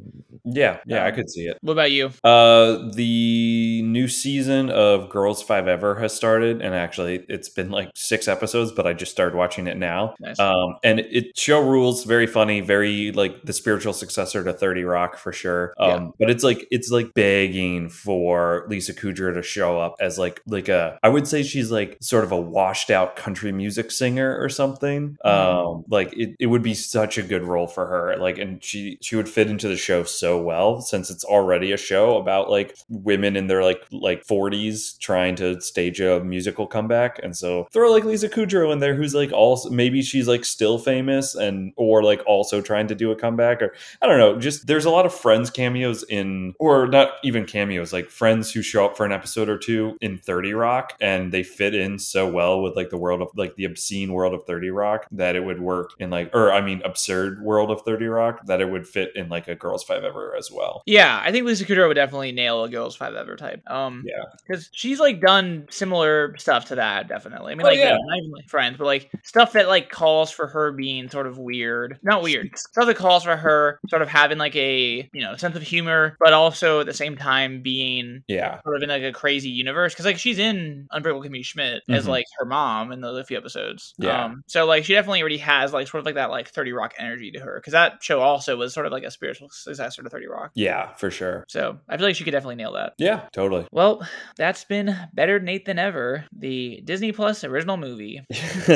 Yeah, yeah, I Um, could see it. What about you? Uh, the new season of Girls5eva has started, and actually, it's been like six episodes, but I just started watching it now. Nice. Um, and it show rules, very funny, very like the spiritual successor to Thirty Rock for sure. Um, Yeah. but it's like it's like begging for Lisa Kudrow to show up as like like a I would say she's like sort of a washed out country music singer or something. Mhm. Um, like it, it would be such a good role for her. Like, and she she would fit into the show so well since it's already a show about like women in their like like 40s trying to stage a musical comeback and so throw like lisa kudrow in there who's like also maybe she's like still famous and or like also trying to do a comeback or i don't know just there's a lot of friends cameos in or not even cameos like friends who show up for an episode or two in 30 rock and they fit in so well with like the world of like the obscene world of 30 rock that it would work in like or i mean absurd world of 30 rock that it would fit in like a Girls5eva as well Yeah, I think Lisa Kudrow would definitely nail a Girls5eva type. Um, Yeah. because she's like done similar stuff to that. Definitely. I mean, Oh, like yeah. even like friends, but like stuff that like calls for her being sort of weird. Not weird. stuff that calls for her sort of having like a you know sense of humor, but also at the same time being yeah sort of in like a crazy universe because like she's in Unbreakable Kimmy Schmidt as Mhm. like her mom in the other few episodes. Yeah. Um, so like she definitely already has like sort of like that like Thirty Rock energy to her because that show also was sort of like a spiritual successor to Thirty Rock. yeah for sure So I feel like she could definitely nail that. yeah totally Well, that's been Better Nate Than Ever, the Disney Plus original movie.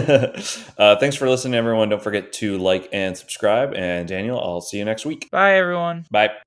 uh, thanks for listening everyone don't forget to like and subscribe and daniel i'll see you next week Bye, everyone. bye